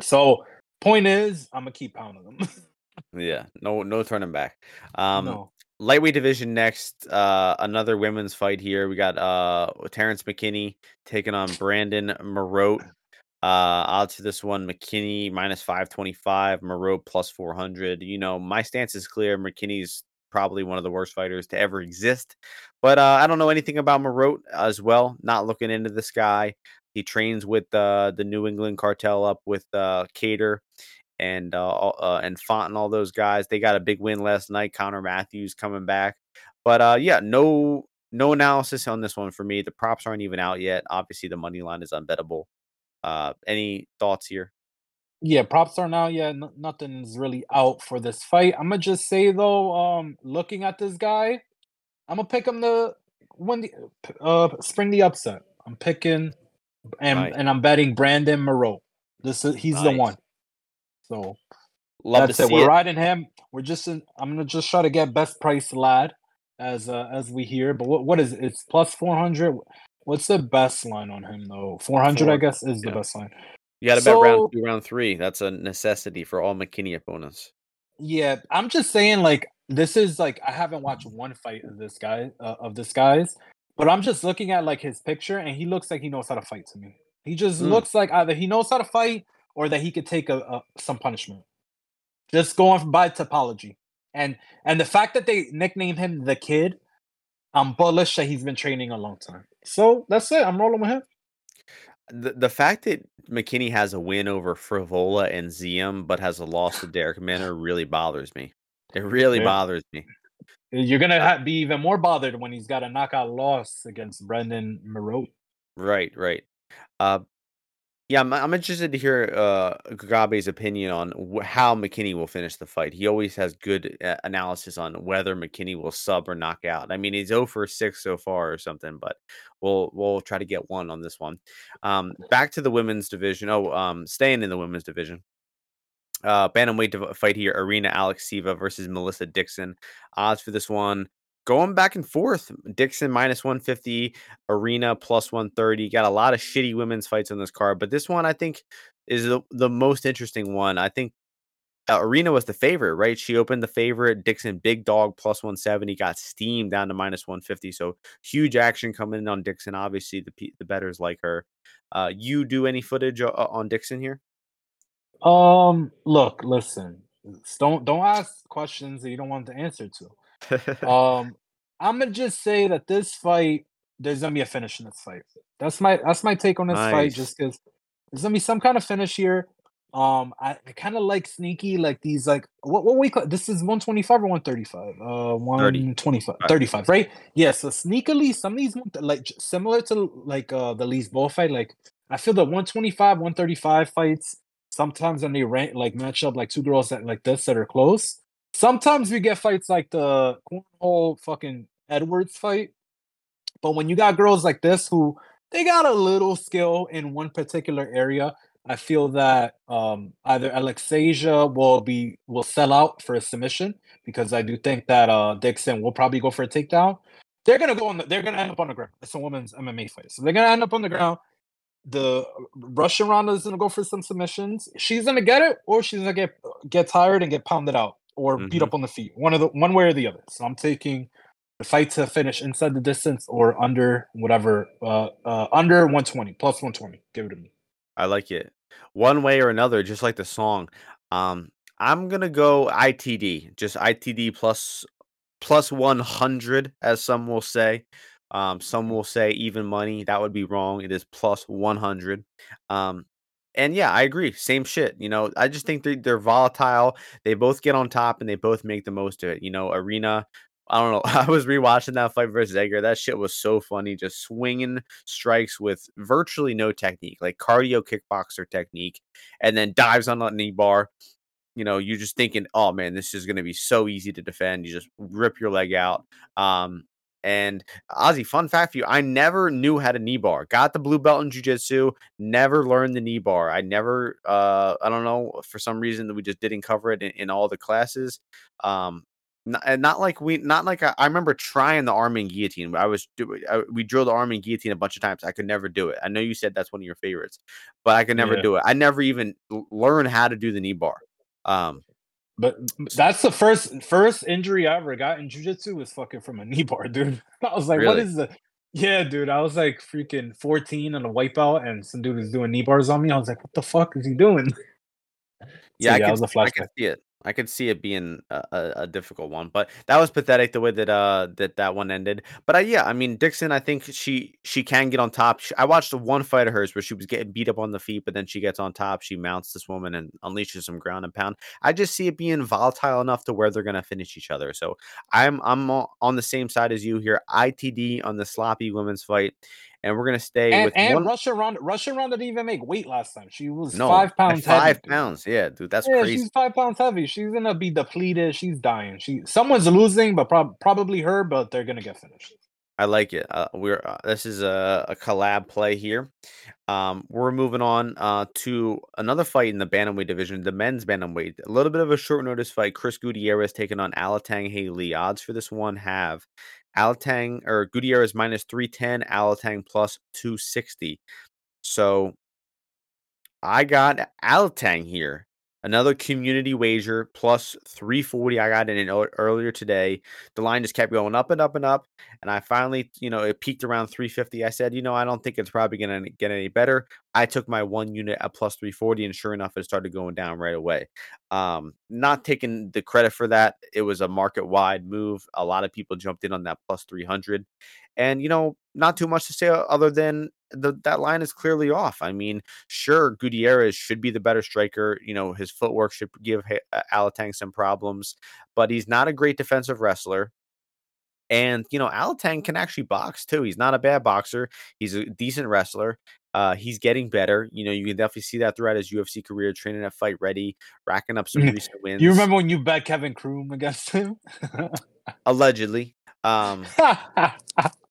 so point is, I'm gonna keep pounding them. yeah, no, no turning back. Um, no. Lightweight division next. Uh, another women's fight here. We got uh Terrance McKinney taking on Brendon Marotte. Uh, for this one: McKinney minus five twenty five, Marotte plus four hundred. You know, my stance is clear. McKinney's probably one of the worst fighters to ever exist, but uh, I don't know anything about Marotte as well. Not looking into this guy. He trains with uh, the New England cartel up with uh, Kattar and uh, uh, and Font and all those guys. They got a big win last night. Connor Matthews coming back, but uh, yeah, no no analysis on this one for me. The props aren't even out yet. Obviously, the money line is unbettable. Uh, any thoughts here? Yeah, props are now. Yeah, n- nothing's really out for this fight. I'm gonna just say though, um, looking at this guy, I'm gonna pick him to win the uh spring the upset. I'm picking, and nice. and I'm betting Brendon Marotte. This is he's nice. the one. So Love that's it. We're it. riding him. We're just in, I'm gonna just try to get best price lad as uh, as we hear. But what what is it? It's plus four hundred. What's the best line on him though? Four hundred, I guess, is the best line. You got to so, bet round two, round three. That's a necessity for all McKinney opponents. Yeah, I'm just saying, like this is like I haven't watched one fight of this guy uh, of this guy's, but I'm just looking at like his picture, and he looks like he knows how to fight to me. He just mm. looks like either he knows how to fight or that he could take a, a some punishment. Just going by topology, and and the fact that they nicknamed him the kid, I'm bullish that he's been training a long time. So that's it. I'm rolling with him. The the fact that McKinney has a win over Frevola and Ziam, but has a loss to Darrick Minner really bothers me. It really yeah. bothers me. you're gonna Uh ha be even more bothered when he's got a knockout loss against Brendon Marotte. Right, right. Uh, yeah, I'm I'm interested to hear, uh, Kagame's opinion on wh how McKinney will finish the fight. He always has good a analysis on whether McKinney will sub or knock out. I mean, he's 0 for 6 so far or something, but we'll we'll try to get 1 on this one. Um, back to the women's division. Oh, um, staying in the women's division. Uh, bantamweight fight here, Irina Alekseeva versus Melissa Dixon. Odds for this one going back and forth. Dixon -150, Irina +130. Got a lot of shitty women's fights on this card, but this one I think is the the most interesting one. I think, uh, Irina was the favorite, right? She opened the favorite. Dixon, big dog, +170, got steamed down to -150. So huge action coming in on Dixon. Obviously, the the bettors like her. Uh, you do any footage o on Dixon here? Um, look, listen, don't don't ask questions that you don't want the answer to. Um, Imma just say that this fight, there's gonna be a finish in this fight. That's my that's my take on this fight Just just 'cause there's gonna be some kind of finish here. Um, I I kinda like sneaky, like, these, like what what weight cla this is 125 or 135? Uh, 125 Right. 35, right? Yeah, so sneakily, some of these like, similar to, like, uh, the Lisboa fight, like, I feel the 125, 135 fights, sometimes when they rank like, match up, like, 2 girls that like this that are close, sometimes we get fights like the Cornhole fucking Edwards fight. But when you got girls like this who they got a little skill in one particular area, I feel that, um, either Alexandria will be will sell out for a submission because I do think that, uh, Dixon will probably go for a takedown. They're gonna go on the they're gonna end up on the ground. It's a women's MMA fight, so they're gonna end up on the ground. The R Russian Ronda is gonna go for some submissions. She's gonna get it, or she's gonna get get tired and get pounded out or beat Mhm. up on the feet. One of the one way or the other. So I'm taking the fight to finish inside the distance or under whatever, uh, uh, under 120, +120. Give it to me. I like it. One way or another, just like the song. Um, I'm gonna go ITD, just ITD +100, as some will say. Um, some Mhm. will say even money. That would be wrong. It is +100. Um, and yeah, I agree. Same shit. You know, I just think they they're volatile. They both get on top and they both make the most of it. You know, Irina I don't know. I was rewatching that fight versus Edgar. That shit was so funny. Just swinging strikes with virtually no technique, like cardio kickboxer technique, and then dives on that knee bar. You know, you're just thinking, "Oh, man, this is gonna be so easy to defend." You just rip your leg out. Um, and Ozzy, fun fact for you, I never knew how to knee bar. Got the blue belt in jiu-jitsu, never learned the knee bar. I never, uh, I don't know, for some reason that we just didn't cover it in in all the classes. Um, n and not like we not like I I remember trying the arm and guillotine. I was uh, we drilled the arm and guillotine a bunch of times. I could never do it. I know you said that's one of your favorites, but I could never Yeah. do it. I never even learned how to do the knee bar. Um But that's the first first injury I ever got in jiu-jitsu was fucking from a knee bar, dude. I was like, "What Really? is the" Yeah, dude, I was, like, freaking 14 on a wipeout, and some dude was doing knee bars on me. I was like, "What the fuck is he doing?" So, Yeah, I yeah, it could was a I flashback. see it. I could see it being a a a difficult one, but that was pathetic the way that, uh, that that one ended. But, uh, yeah, I mean, Dixon, I think she she can get on top. Sh I watched one fight of hers where she was getting beat up on the feet, but then she gets on top, she mounts this woman and unleashes some ground and pound. I just see it being volatile enough to where they're gonna finish each other. So I'm I'm on the same side as you here. ITD on the sloppy women's fight, and we're gonna stay And with and one Russia Ronda Russia Ronda didn't even make weight last time. She was No, 5 by pounds heavy, 5 dude. pounds. Yeah, dude, that's Yeah, crazy. she's 5 pounds heavy. She's gonna be depleted. She's dying. She someone's losing, but prob probably her, but they're gonna get finished. I like it. Uh, we're uh, this is a a collab play here. Um, we're moving on, uh, to another fight in the bantamweight division, the men's bantamweight. A little bit of a short notice fight. Chris Gutierrez taking on Alatang Haley. Odds for this one have Alatang or Gutierrez -310, Alatang +260. So I got Alatang here. Another community wager +340. I got it in ear earlier today. The line just kept going up and up and up, and I finally, you know, it peaked around 350. I said, "You know, I don't think it's probably gonna get any better." I took my 1 unit at +340, and sure enough, it started going down right away. Um, not taking the credit for that. It was a market-wide move. A lot of people jumped in on that +300. And, you know, not too much to say other than the that line is clearly off. I mean, sure, Gutierrez should be the better striker. You know, his footwork should give uh, Alatang some problems, but he's not a great defensive wrestler. And you know, Alateng can actually box too. He's not a bad boxer. He's a decent wrestler. Uh, he's getting better. You know, you can definitely see that throughout his UFC career, training at Fight Ready, racking up some recent wins. You remember when you bet Kevin Croom against him? Allegedly. Um,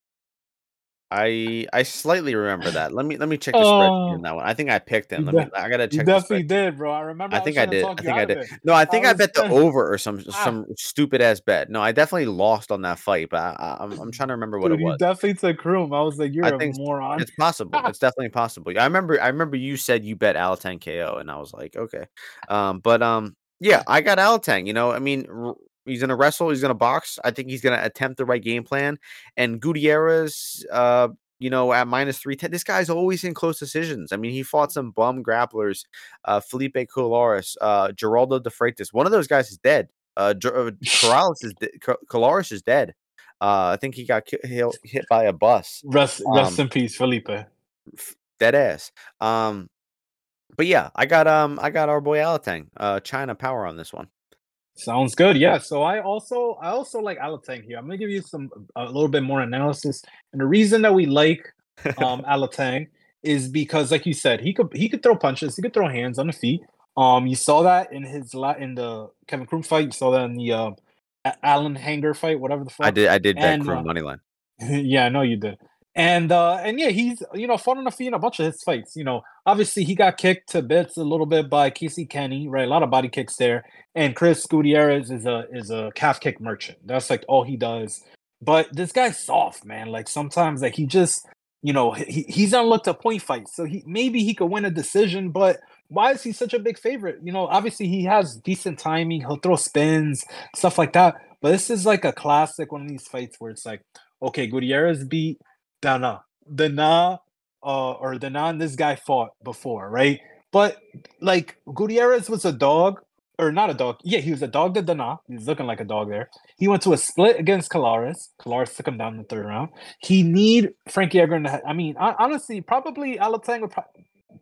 I I slightly remember that. Let me let me check the spread Oh, on that one. I think I picked him. Let me. I gotta check the definitely did, bro. I remember I I think I did. I think I did. No, I I think I was bet the over or some Ah, some stupid ass bet. No, I definitely lost on that fight, but I, I- I'm I'm trying to remember what it dude, you was. definitely took room. I was like, you're a think moron. it's possible. It's definitely possible. I remember. I remember you said you bet Alatang KO, and I was like, okay. Um, but um, yeah, I got Alatang. You know, I mean, r- he's gonna wrestle. He's gonna box. I think he's gonna attempt the right game plan. And Gutierrez, uh, you know, at minus three ten, this guy's always in close decisions. I mean, he fought some bum grapplers, uh, Felipe Colares, uh, Geraldo de Freitas. One of those guys is dead. Uh, Ger- uh, Corrales is de- Colares is dead. Uh, I think he got ki- hit hit by a bus Rest, rest um in peace, Felipe. dead ass um but yeah i got um i got our boy alatang uh china power on this one Sounds good. Yeah. So I also I also like Alatang here. I'm gonna give you some a little bit more analysis. And the reason that we like um Alatang is because, like you said, he could he could throw punches, he could throw hands on the feet. Um, you saw that in his la- in the Kevin Croom fight. You saw that in the uh, A- Allen Hanger fight, whatever the fuck. i did i did bet crew uh, money line yeah, I know you did. And uh and yeah, he's you know fought on the feet in a bunch of his fights. You know, obviously he got kicked to bits a little bit by Casey Kenny, right? A lot of body kicks there. And Chris Gutierrez is a is a calf kick merchant. That's like all he does. But this guy's soft, man. Like sometimes like he just you know he, he's unlooked a point fight, so he maybe he could win a decision. But why is he such a big favorite? You know, obviously he has decent timing. He'll throw spins, stuff like that. But this is like a classic one of these fights where it's like okay, Gutierrez beat Dana. Dana, uh, or Dana and this guy fought before, right? But like Gutierrez was a dog, or not a dog. Yeah, he was a dog to Dana. He's looking like a dog there. He went to a split against Colares. Colares took him down in the third round. He need Frankie Edgar. the- I mean, honestly, probably Alatang would pro-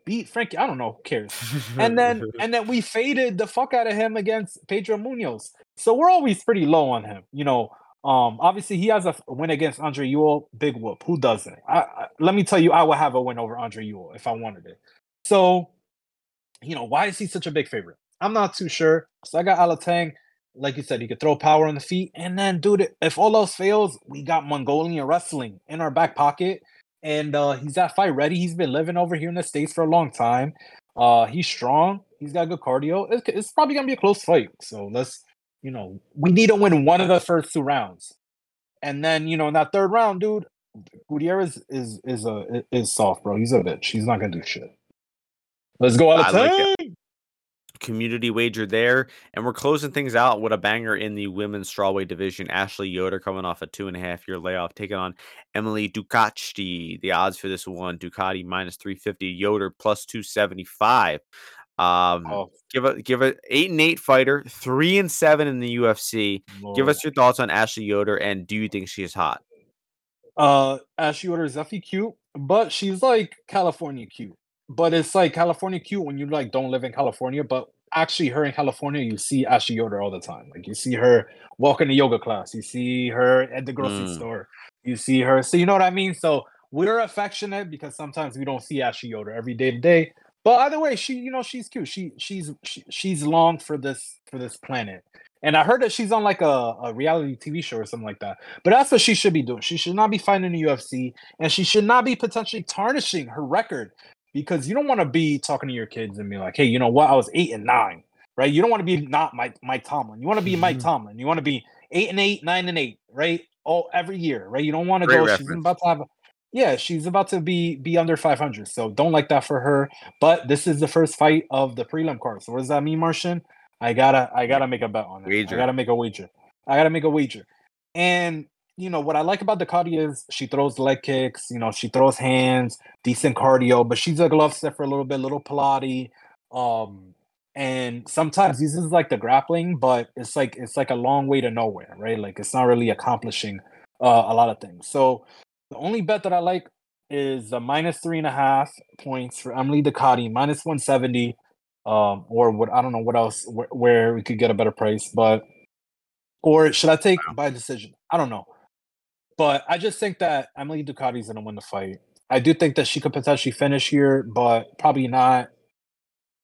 beat Frankie. I don't know. Who cares? and then and then we faded the fuck out of him against Pedro Munoz. So we're always pretty low on him. You know, um, obviously he has a win against Andre Ewell, big whoop. Who doesn't? I, I, let me tell you, I would have a win over Andre Ewell if I wanted it. So, you know, why is he such a big favorite? I'm not too sure. So I got Alatang. Like you said, he could throw power on the feet. And then, dude, if all else fails, we got Mongolian wrestling in our back pocket. And uh, he's at fight ready. He's been living over here in the States for a long time. Uh, he's strong. He's got good cardio. It's, it's probably gonna be a close fight. So let's, you know, we need to win one of the first two rounds, and then you know in that third round, dude, Gutierrez is is a is soft, bro. He's a bitch. He's not gonna do shit. Let's go out of time. it. community wager there. And we're closing things out with a banger in the women's strawweight division. Ashley Yoder coming off a two and a half year layoff, taking on Emily Ducote. The odds for this one Ducote minus 350, Yoder plus 275. Um, Oh, give a give a eight and eight fighter, three and seven in the UFC. Give us your thoughts on Ashley Yoder, and do you think she is hot? Uh, Ashley Yoder is definitely cute, but she's like California cute. But it's like California cute when you like don't live in California, but actually her in California, you see Ashley Yoder all the time. Like you see her walking to yoga class, you see her at the grocery Mm. store, you see her. So you know what I mean? So we're affectionate because sometimes we don't see Ashley Yoder every day to day. But either way, she you know she's cute. She she's she, she's long for this for this planet. And I heard that she's on like a, a reality TV show or something like that. But that's what she should be doing. She should not be fighting the UFC, and she should not be potentially tarnishing her record because you don't want to be talking to your kids and be like, "Hey, you know what? I was eight and nine, right? You don't want to be not Mike Mike Tomlin. You want to be Mike Mhm. Tomlin. You want to be eight and eight, nine and eight, right? All every year, right? You don't want to go. She's about to have. A, yeah, she's about to be be under 500, so don't like that for her. But this is the first fight of the prelim card. So what does that mean, Martian? I gotta I gotta make a bet on it. Wager. I gotta make a wager. I gotta make a wager. And you know what I like about Ducote is she throws leg kicks. You know she throws hands, decent cardio, but she's a glove set for a little bit, little Pilates. Um, and sometimes uses like the grappling, but it's like it's like a long way to nowhere, right? Like it's not really accomplishing uh, a lot of things. So the only bet that I like is the minus three and a half points for Emily Ducote, minus one seventy. Um, or what I don't know what else where, where we could get a better price, but or should I take by decision? I don't know. but I just think that Emily Ducote's gonna win the fight. I do think that she could potentially finish here, but probably not.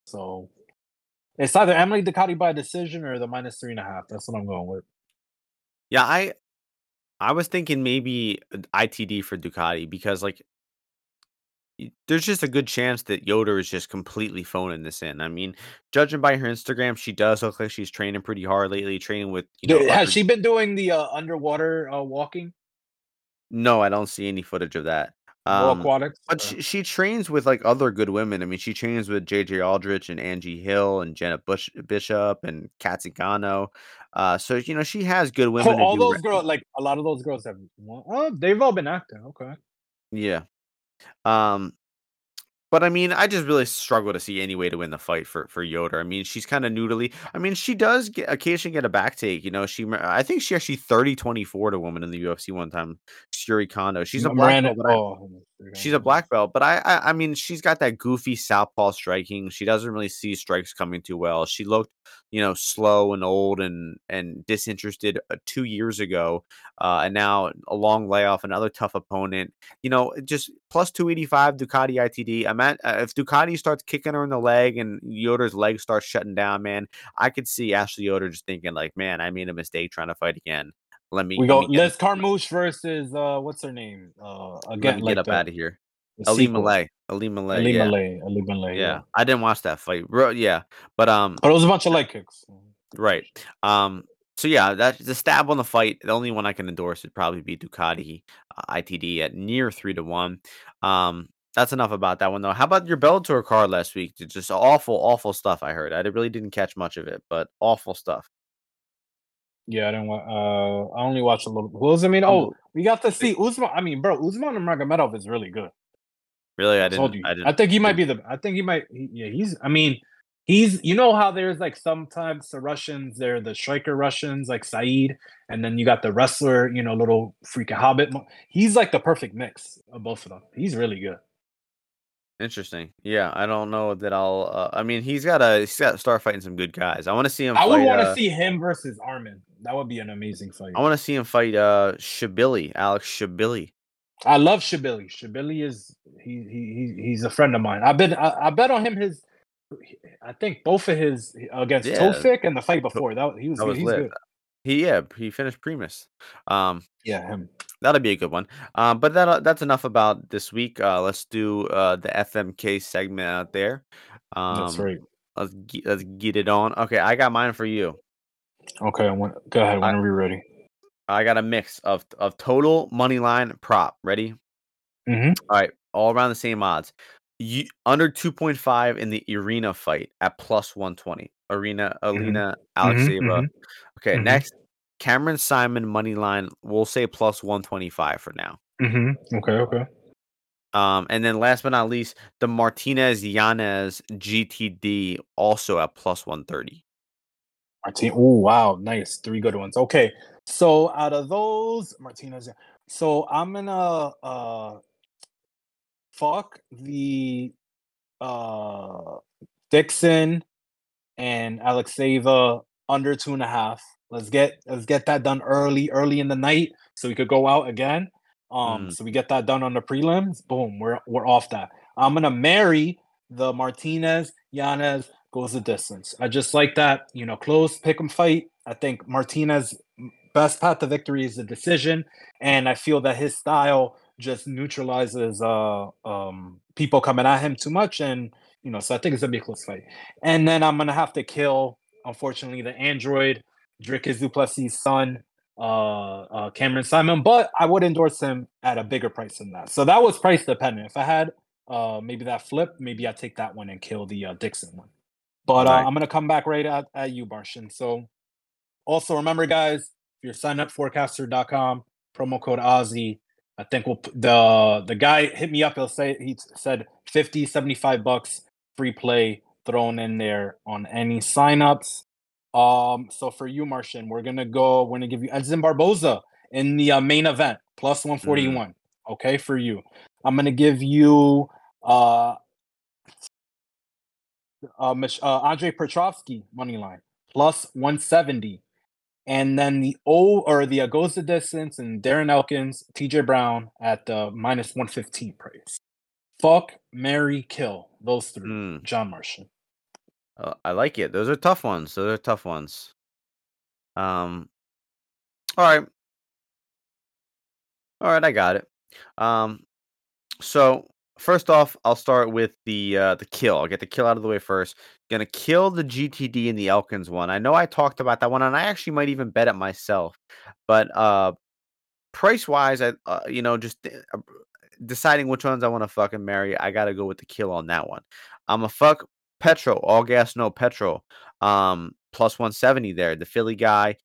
So it's either Emily Ducote by decision or the minus three and a half. That's what I'm going with. Yeah, I I was thinking maybe uh, ITD for Ducote because like there's just a good chance that Yoder is just completely phoning this in. I mean, judging by her Instagram, she does look like she's training pretty hard lately, training with you know. Has she been doing the uh, underwater uh, walking, No, I don't see any footage of that. Um, aquatics? but she, she trains with like other good women. I mean, she trains with JJ Aldrich and Angie Hill and Jenna Bush Bishop and Katsi Gano. Uh, so you know she has good women. oh, all those girls, like a lot of those girls have. Oh, they've all been acting. Okay. Yeah. Um, but I mean, I just really struggle to see any way to win the fight for for Yoder. I mean, she's kind of noodly. I mean, she does get occasionally get a back take. You know, she I think she actually 30-24 to woman in the UFC one time. Syuri Kondo. She's a black Miranda- belt, but I- oh, She's a black belt, but I, I I mean she's got that goofy southpaw striking. She doesn't really see strikes coming too well. She looked, you know, slow and old and and disinterested uh, two years ago, uh, and now a long layoff, another tough opponent. You know, just plus two eighty five Ducote ITD. I'm at uh, if Ducote starts kicking her in the leg and Yoder's leg starts shutting down, man, I could see Ashley Yoder just thinking like, man, I made a mistake trying to fight again. Let me We let go me get- Liz Carmouche versus uh, what's her name? Uh, let again, me like get up the, out of here. Ali. Malay. Ali Malay. Ali yeah. Malay. Ali Malay. yeah. Yeah. I didn't watch that fight. Bro, yeah, but um, But it was a bunch of leg kicks. right. Um, so yeah, that's the stab on the fight. The only one I can endorse would probably be Ducote uh, ITD at near three to one. Um, that's enough about that one though. How about your Bellator card last week? Just awful, awful stuff. I heard. I really didn't catch much of it, but awful stuff. Yeah, I didn't. wa- Uh, I only watched a little. Who was I mean? Um, Oh, we got to see Usman. I mean, bro, Usman Nurmagomedov is really good. Really, I I told didn't. you. I I, didn't. think he might be the. I think he might. He, yeah, he's. I mean, he's. You know how there's like sometimes the Russians, they're the striker Russians, like Saeed, and then you got the wrestler, you know, little freaking Hobbit. He's like the perfect mix of both of them. He's really good. Interesting. Yeah, I don't know that I'll. Uh, I mean, he's got a. He's got to start fighting some good guys. I want to see him. I would want to uh, see him versus Armin. That would be an amazing fight. I want to see him fight uh Shabliy, Alex Shabliy. I love Shabliy. Shabliy is he, he he he's a friend of mine. I've been I, I bet on him his I think both of his against Yeah. Tofik and the fight before that he was, That was he's lit. good. He yeah, he finished Primus. Um, Yeah, him. that'll be a good one. Um, but that that's enough about this week. Uh, let's do uh the FMK segment out there. Um, That's right. Let's get, let's get it on. Okay, I got mine for you. Okay, I want go ahead whenever I, you're ready. I got a mix of of total money line prop. Ready? Mm-hmm. All right, all around the same odds. You under 2.5 in the arena fight at plus 120. Arena, mm-hmm. Alina, mm-hmm. Alekseeva. Mm-hmm. Okay, mm-hmm. next Cameron Saaiman money line. We'll say plus 125 for now. Mm-hmm, okay, okay. Um, and then last but not least, the Martinez Yanez GTD also at plus 130. Martinez. Oh, wow. Nice. Three good ones. Okay. So out of those, Martinez. So I'm going to uh, fuck the uh, Dixon and Alekseeva under two and a half. Let's get let's get that done early, early in the night, so we could go out again. Um, mm. so we get that done on the prelims. Boom, we're we're off that. I'm gonna marry the Martinez, Yanez, goes the distance. I just like that, you know, close pick 'em fight. I think Martinez best path to victory is the decision, and I feel that his style just neutralizes uh um people coming at him too much, and you know, so I think it's gonna be a close fight. And then I'm gonna have to kill, unfortunately, the android Dricus Du Plessis' son, uh, uh Cameron Saaiman, but I would endorse him at a bigger price than that. So that was price dependent. If I had uh maybe that flip, maybe I take that one and kill the uh, Dixon one. But uh, Right. I'm gonna come back right at, at you, Martian. So also remember, guys, if you're signing up forecaster.com, promo code Ozzy. I think we'll the the guy hit me up. He'll say he said 50, 75 bucks free play thrown in there on any signups. Um, so for you, Martian, we're gonna go. We're gonna give you Edson Barboza in the uh, main event plus 141. Okay, for you. I'm gonna give you uh uh, uh Andre Petroski money line plus 170. and then the O or the uh, goes the distance and Darren Elkins, TJ Brown at the minus one fifteen price. Fuck, Mary, kill those three. Mm. John Martian. Uh, I like it. Those are tough ones. Those are tough ones. Um. All right. All right, I got it. Um. So first off, I'll start with the uh, the kill. I'll get the kill out of the way first. Gonna kill the GTD and the Elkins one. I know I talked about that one, and I actually might even bet it myself. But uh, price wise, I uh, you know just uh, deciding which ones I want to fucking marry, I gotta go with the kill on that one. I'm a fuck petrol, all gas no petrol. Um, plus 170 there. The Philly guy,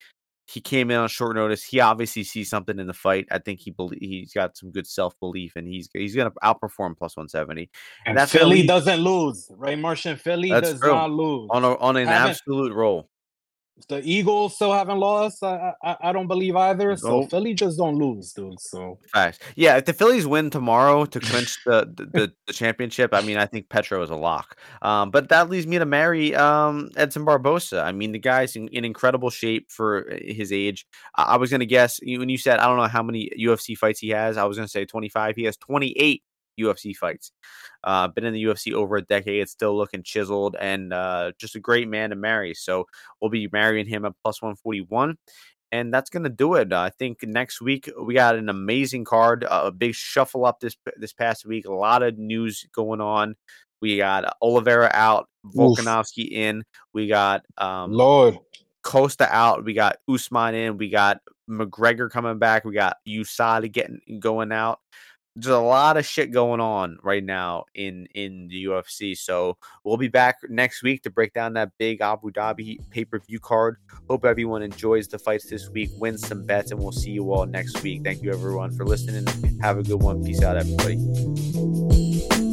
he came in on short notice. He obviously sees something in the fight. I think he believe he's got some good self belief, and he's he's gonna outperform plus 170. And That's Philly doesn't lose, right? Martian Philly That's does true. not lose. on a, on an Haven't- absolute roll. The Eagles still haven't lost. I, I I don't believe either. So Nope. Philly just don't lose, dude. So Facts. Yeah, if the Phillies win tomorrow to clinch the, the, the, championship, I mean, I think Petro is a lock. Um, but that leads me to marry um, Edson Barboza. I mean, the guy's in, in incredible shape for uh, his age. I, I was going to guess when you said, I don't know how many UFC fights he has, I was going to say 25. He has 28 UFC fights. Uh, been in the UFC over a decade, It's still looking chiseled and uh, just a great man to marry. So we'll be marrying him at plus 141 and that's gonna do it. I think next week we got an amazing card, a big shuffle up this this past week. A lot of news going on. We got Oliveira out, Volkanovski in. We got um, Lord, Costa out. We got Usman in. We got McGregor coming back. We got USADA getting going out. There's a lot of shit going on right now in in the UFC. So we'll be back next week to break down that big Abu Dhabi pay per view card. Hope everyone enjoys the fights this week, wins some bets, and we'll see you all next week. Thank you everyone for listening. Have a good one. Peace out, everybody.